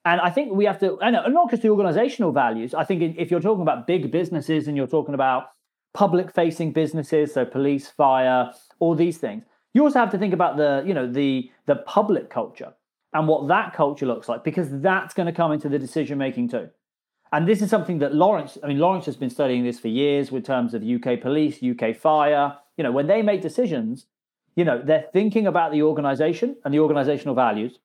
and I think we have to, and not just the organizational values. I think if you're talking about big businesses and you're talking about public facing businesses, so police, fire, all these things, you also have to think about the, you know, the the public culture and what that culture looks like, because that's going to come into the decision making too. And this is something that Laurence, I mean, Laurence has been studying this for years with terms of UK police, UK fire. You know, when they make decisions, you know, they're thinking about the organization and the organizational values,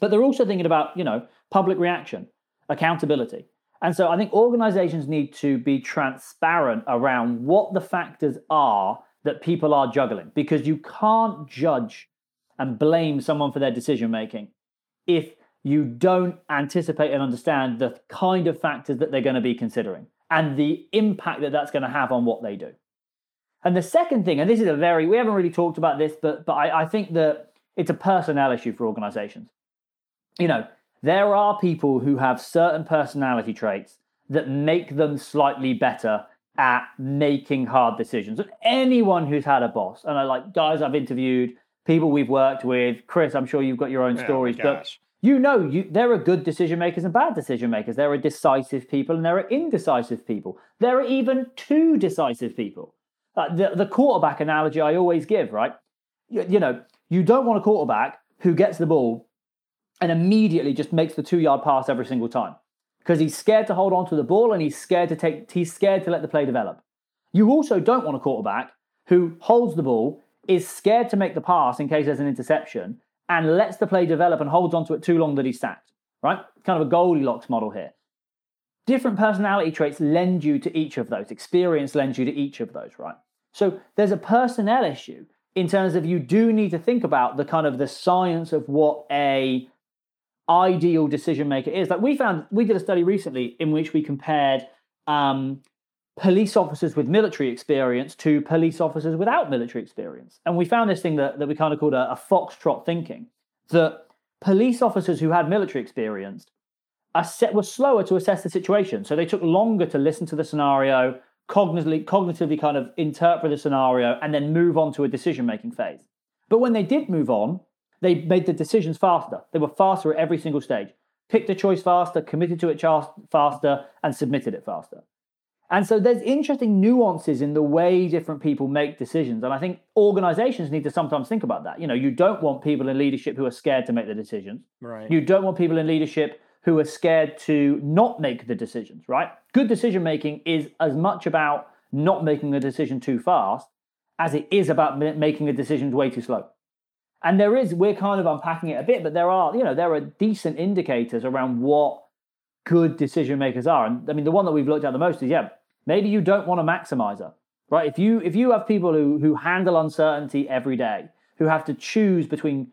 but they're also thinking about, you know, public reaction, accountability. And so I think organizations need to be transparent around what the factors are that people are juggling because you can't judge and blame someone for their decision making if you don't anticipate and understand the kind of factors that they're going to be considering and the impact that that's going to have on what they do. And the second thing, and this is a very, we haven't really talked about this, but, but I, I think that it's a personnel issue for organizations. You know, there are people who have certain personality traits that make them slightly better at making hard decisions. And anyone who's had a boss, and I like guys I've interviewed, people we've worked with, Chris, I'm sure you've got your own Oh stories, but. You know you there are good decision makers and bad decision makers. There are decisive people and there are indecisive people. There are even two decisive people. Uh, the, the quarterback analogy i always give right? You, you know you don't want a quarterback who gets the ball and immediately just makes the two yard pass every single time because he's scared to hold on to the ball and he's scared to take he's scared to let the play develop. You also don't want a quarterback who holds the ball is scared to make the pass in case there's an interception and lets the play develop and holds onto it too long that he's sacked, right? Kind of a Goldilocks model here. Different personality traits lend you to each of those. Experience lends you to each of those, right? So there's a personnel issue in terms of you do need to think about the kind of the science of what a ideal decision maker is. Like we found, we did a study recently in which we compared um, police officers with military experience to police officers without military experience. And we found this thing that, that we kind of called a, a foxtrot thinking that police officers who had military experience asse- were slower to assess the situation. So they took longer to listen to the scenario, cognitively, cognitively kind of interpret the scenario, and then move on to a decision making phase. But when they did move on, they made the decisions faster. They were faster at every single stage. Picked a choice faster, committed to it faster, and submitted it faster. And so there's interesting nuances in the way different people make decisions. And I think organizations need to sometimes think about that. You know, you don't want people in leadership who are scared to make the decisions. Right. You don't want people in leadership who are scared to not make the decisions, right? Good decision making is as much about not making a decision too fast as it is about making a decision way too slow. And there is, we're kind of unpacking it a bit, but there are, you know, there are decent indicators around what good decision makers are. And I mean, the one that we've looked at the most is, yeah, maybe you don't want a maximizer, right? If you if you have people who who handle uncertainty every day, who have to choose between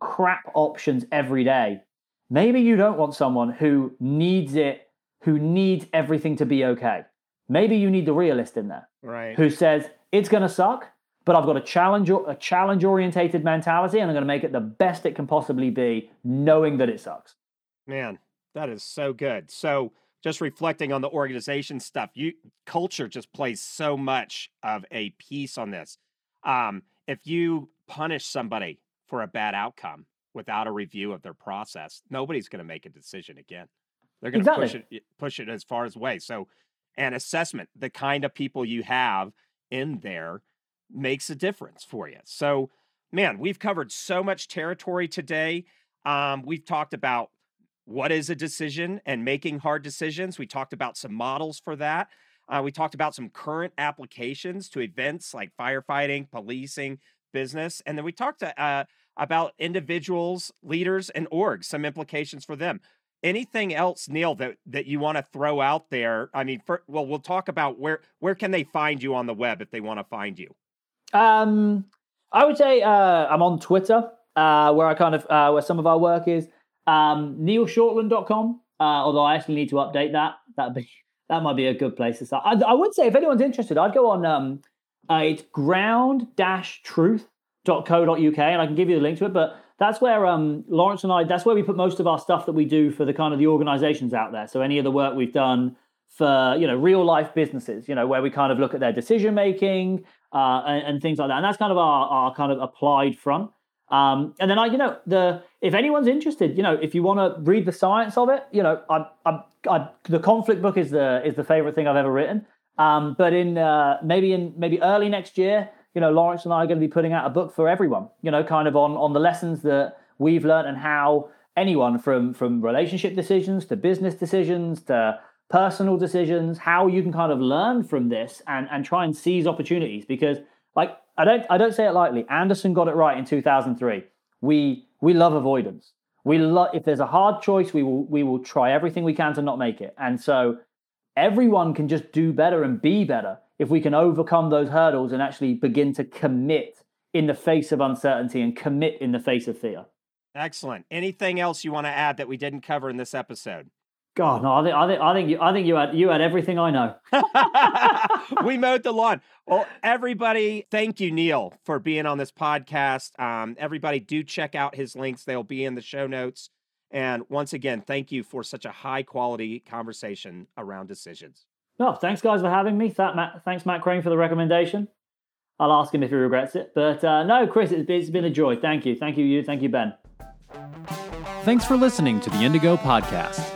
crap options every day, maybe you don't want someone who needs it, who needs everything to be okay. Maybe you need the realist in there Right. who says it's going to suck, but I've got a challenge a challenge orientated mentality, and I'm going to make it the best it can possibly be, knowing that it sucks. Man, that is so good. So just reflecting on the organization stuff, you culture just plays so much of a piece on this. Um, if you punish somebody for a bad outcome, without a review of their process, nobody's going to make a decision again. They're going to Exactly. push it push it as far as away. So, an assessment, the kind of people you have in there, makes a difference for you. So, man, we've covered so much territory today. Um, we've talked about what is a decision and making hard decisions. We talked about some models for that. Uh, we talked about some current applications to events like firefighting, policing, business, and then we talked uh, about individuals, leaders, and orgs, some implications for them. Anything else, Neil, that that you want to throw out there? I mean, for, well, we'll talk about where where can they find you on the web if they want to find you. Um, I would say uh, I'm on Twitter, uh, where I kind of uh, where some of our work is. Um, NeilShortland.com. Uh, although I actually need to update that. That be *laughs* that might be a good place to start. I, I would say if anyone's interested, I'd go on. Um, uh, it's ground-truth.co.uk, and I can give you the link to it. But that's where um, Laurence and I. That's where we put most of our stuff that we do for the kind of the organizations out there. So any of the work we've done for you know real life businesses, you know, where we kind of look at their decision making uh, and, and things like that. And that's kind of our, our kind of applied front. Um, and then I, you know, the if anyone's interested, you know, if you want to read the science of it, you know, I, I, I, the conflict book is the is the favorite thing I've ever written. Um, but in uh, maybe in maybe early next year, you know, Laurence and I are going to be putting out a book for everyone. You know, kind of on on the lessons that we've learned and how anyone from from relationship decisions to business decisions to personal decisions, how you can kind of learn from this and and try and seize opportunities because like I don't I don't say it lightly. Anderson got it right in 2003. We we love avoidance. We love if there's a hard choice, we will we will try everything we can to not make it. And so everyone can just do better and be better if we can overcome those hurdles and actually begin to commit in the face of uncertainty and commit in the face of fear. Excellent. Anything else you want to add that we didn't cover in this episode? God, no, I think I think I think you I think you had you had everything I know. *laughs* we mowed the lawn. Well, everybody, thank you, Neil, for being on this podcast. Um, everybody, do check out his links; they'll be in the show notes. And once again, thank you for such a high quality conversation around decisions. No, thanks guys for having me. That Matt, thanks Matt Crane for the recommendation. I'll ask him if he regrets it. But uh, no, Chris, it's, it's been a joy. Thank you, thank you, you, thank you, Ben. Thanks for listening to the Indigo Podcast.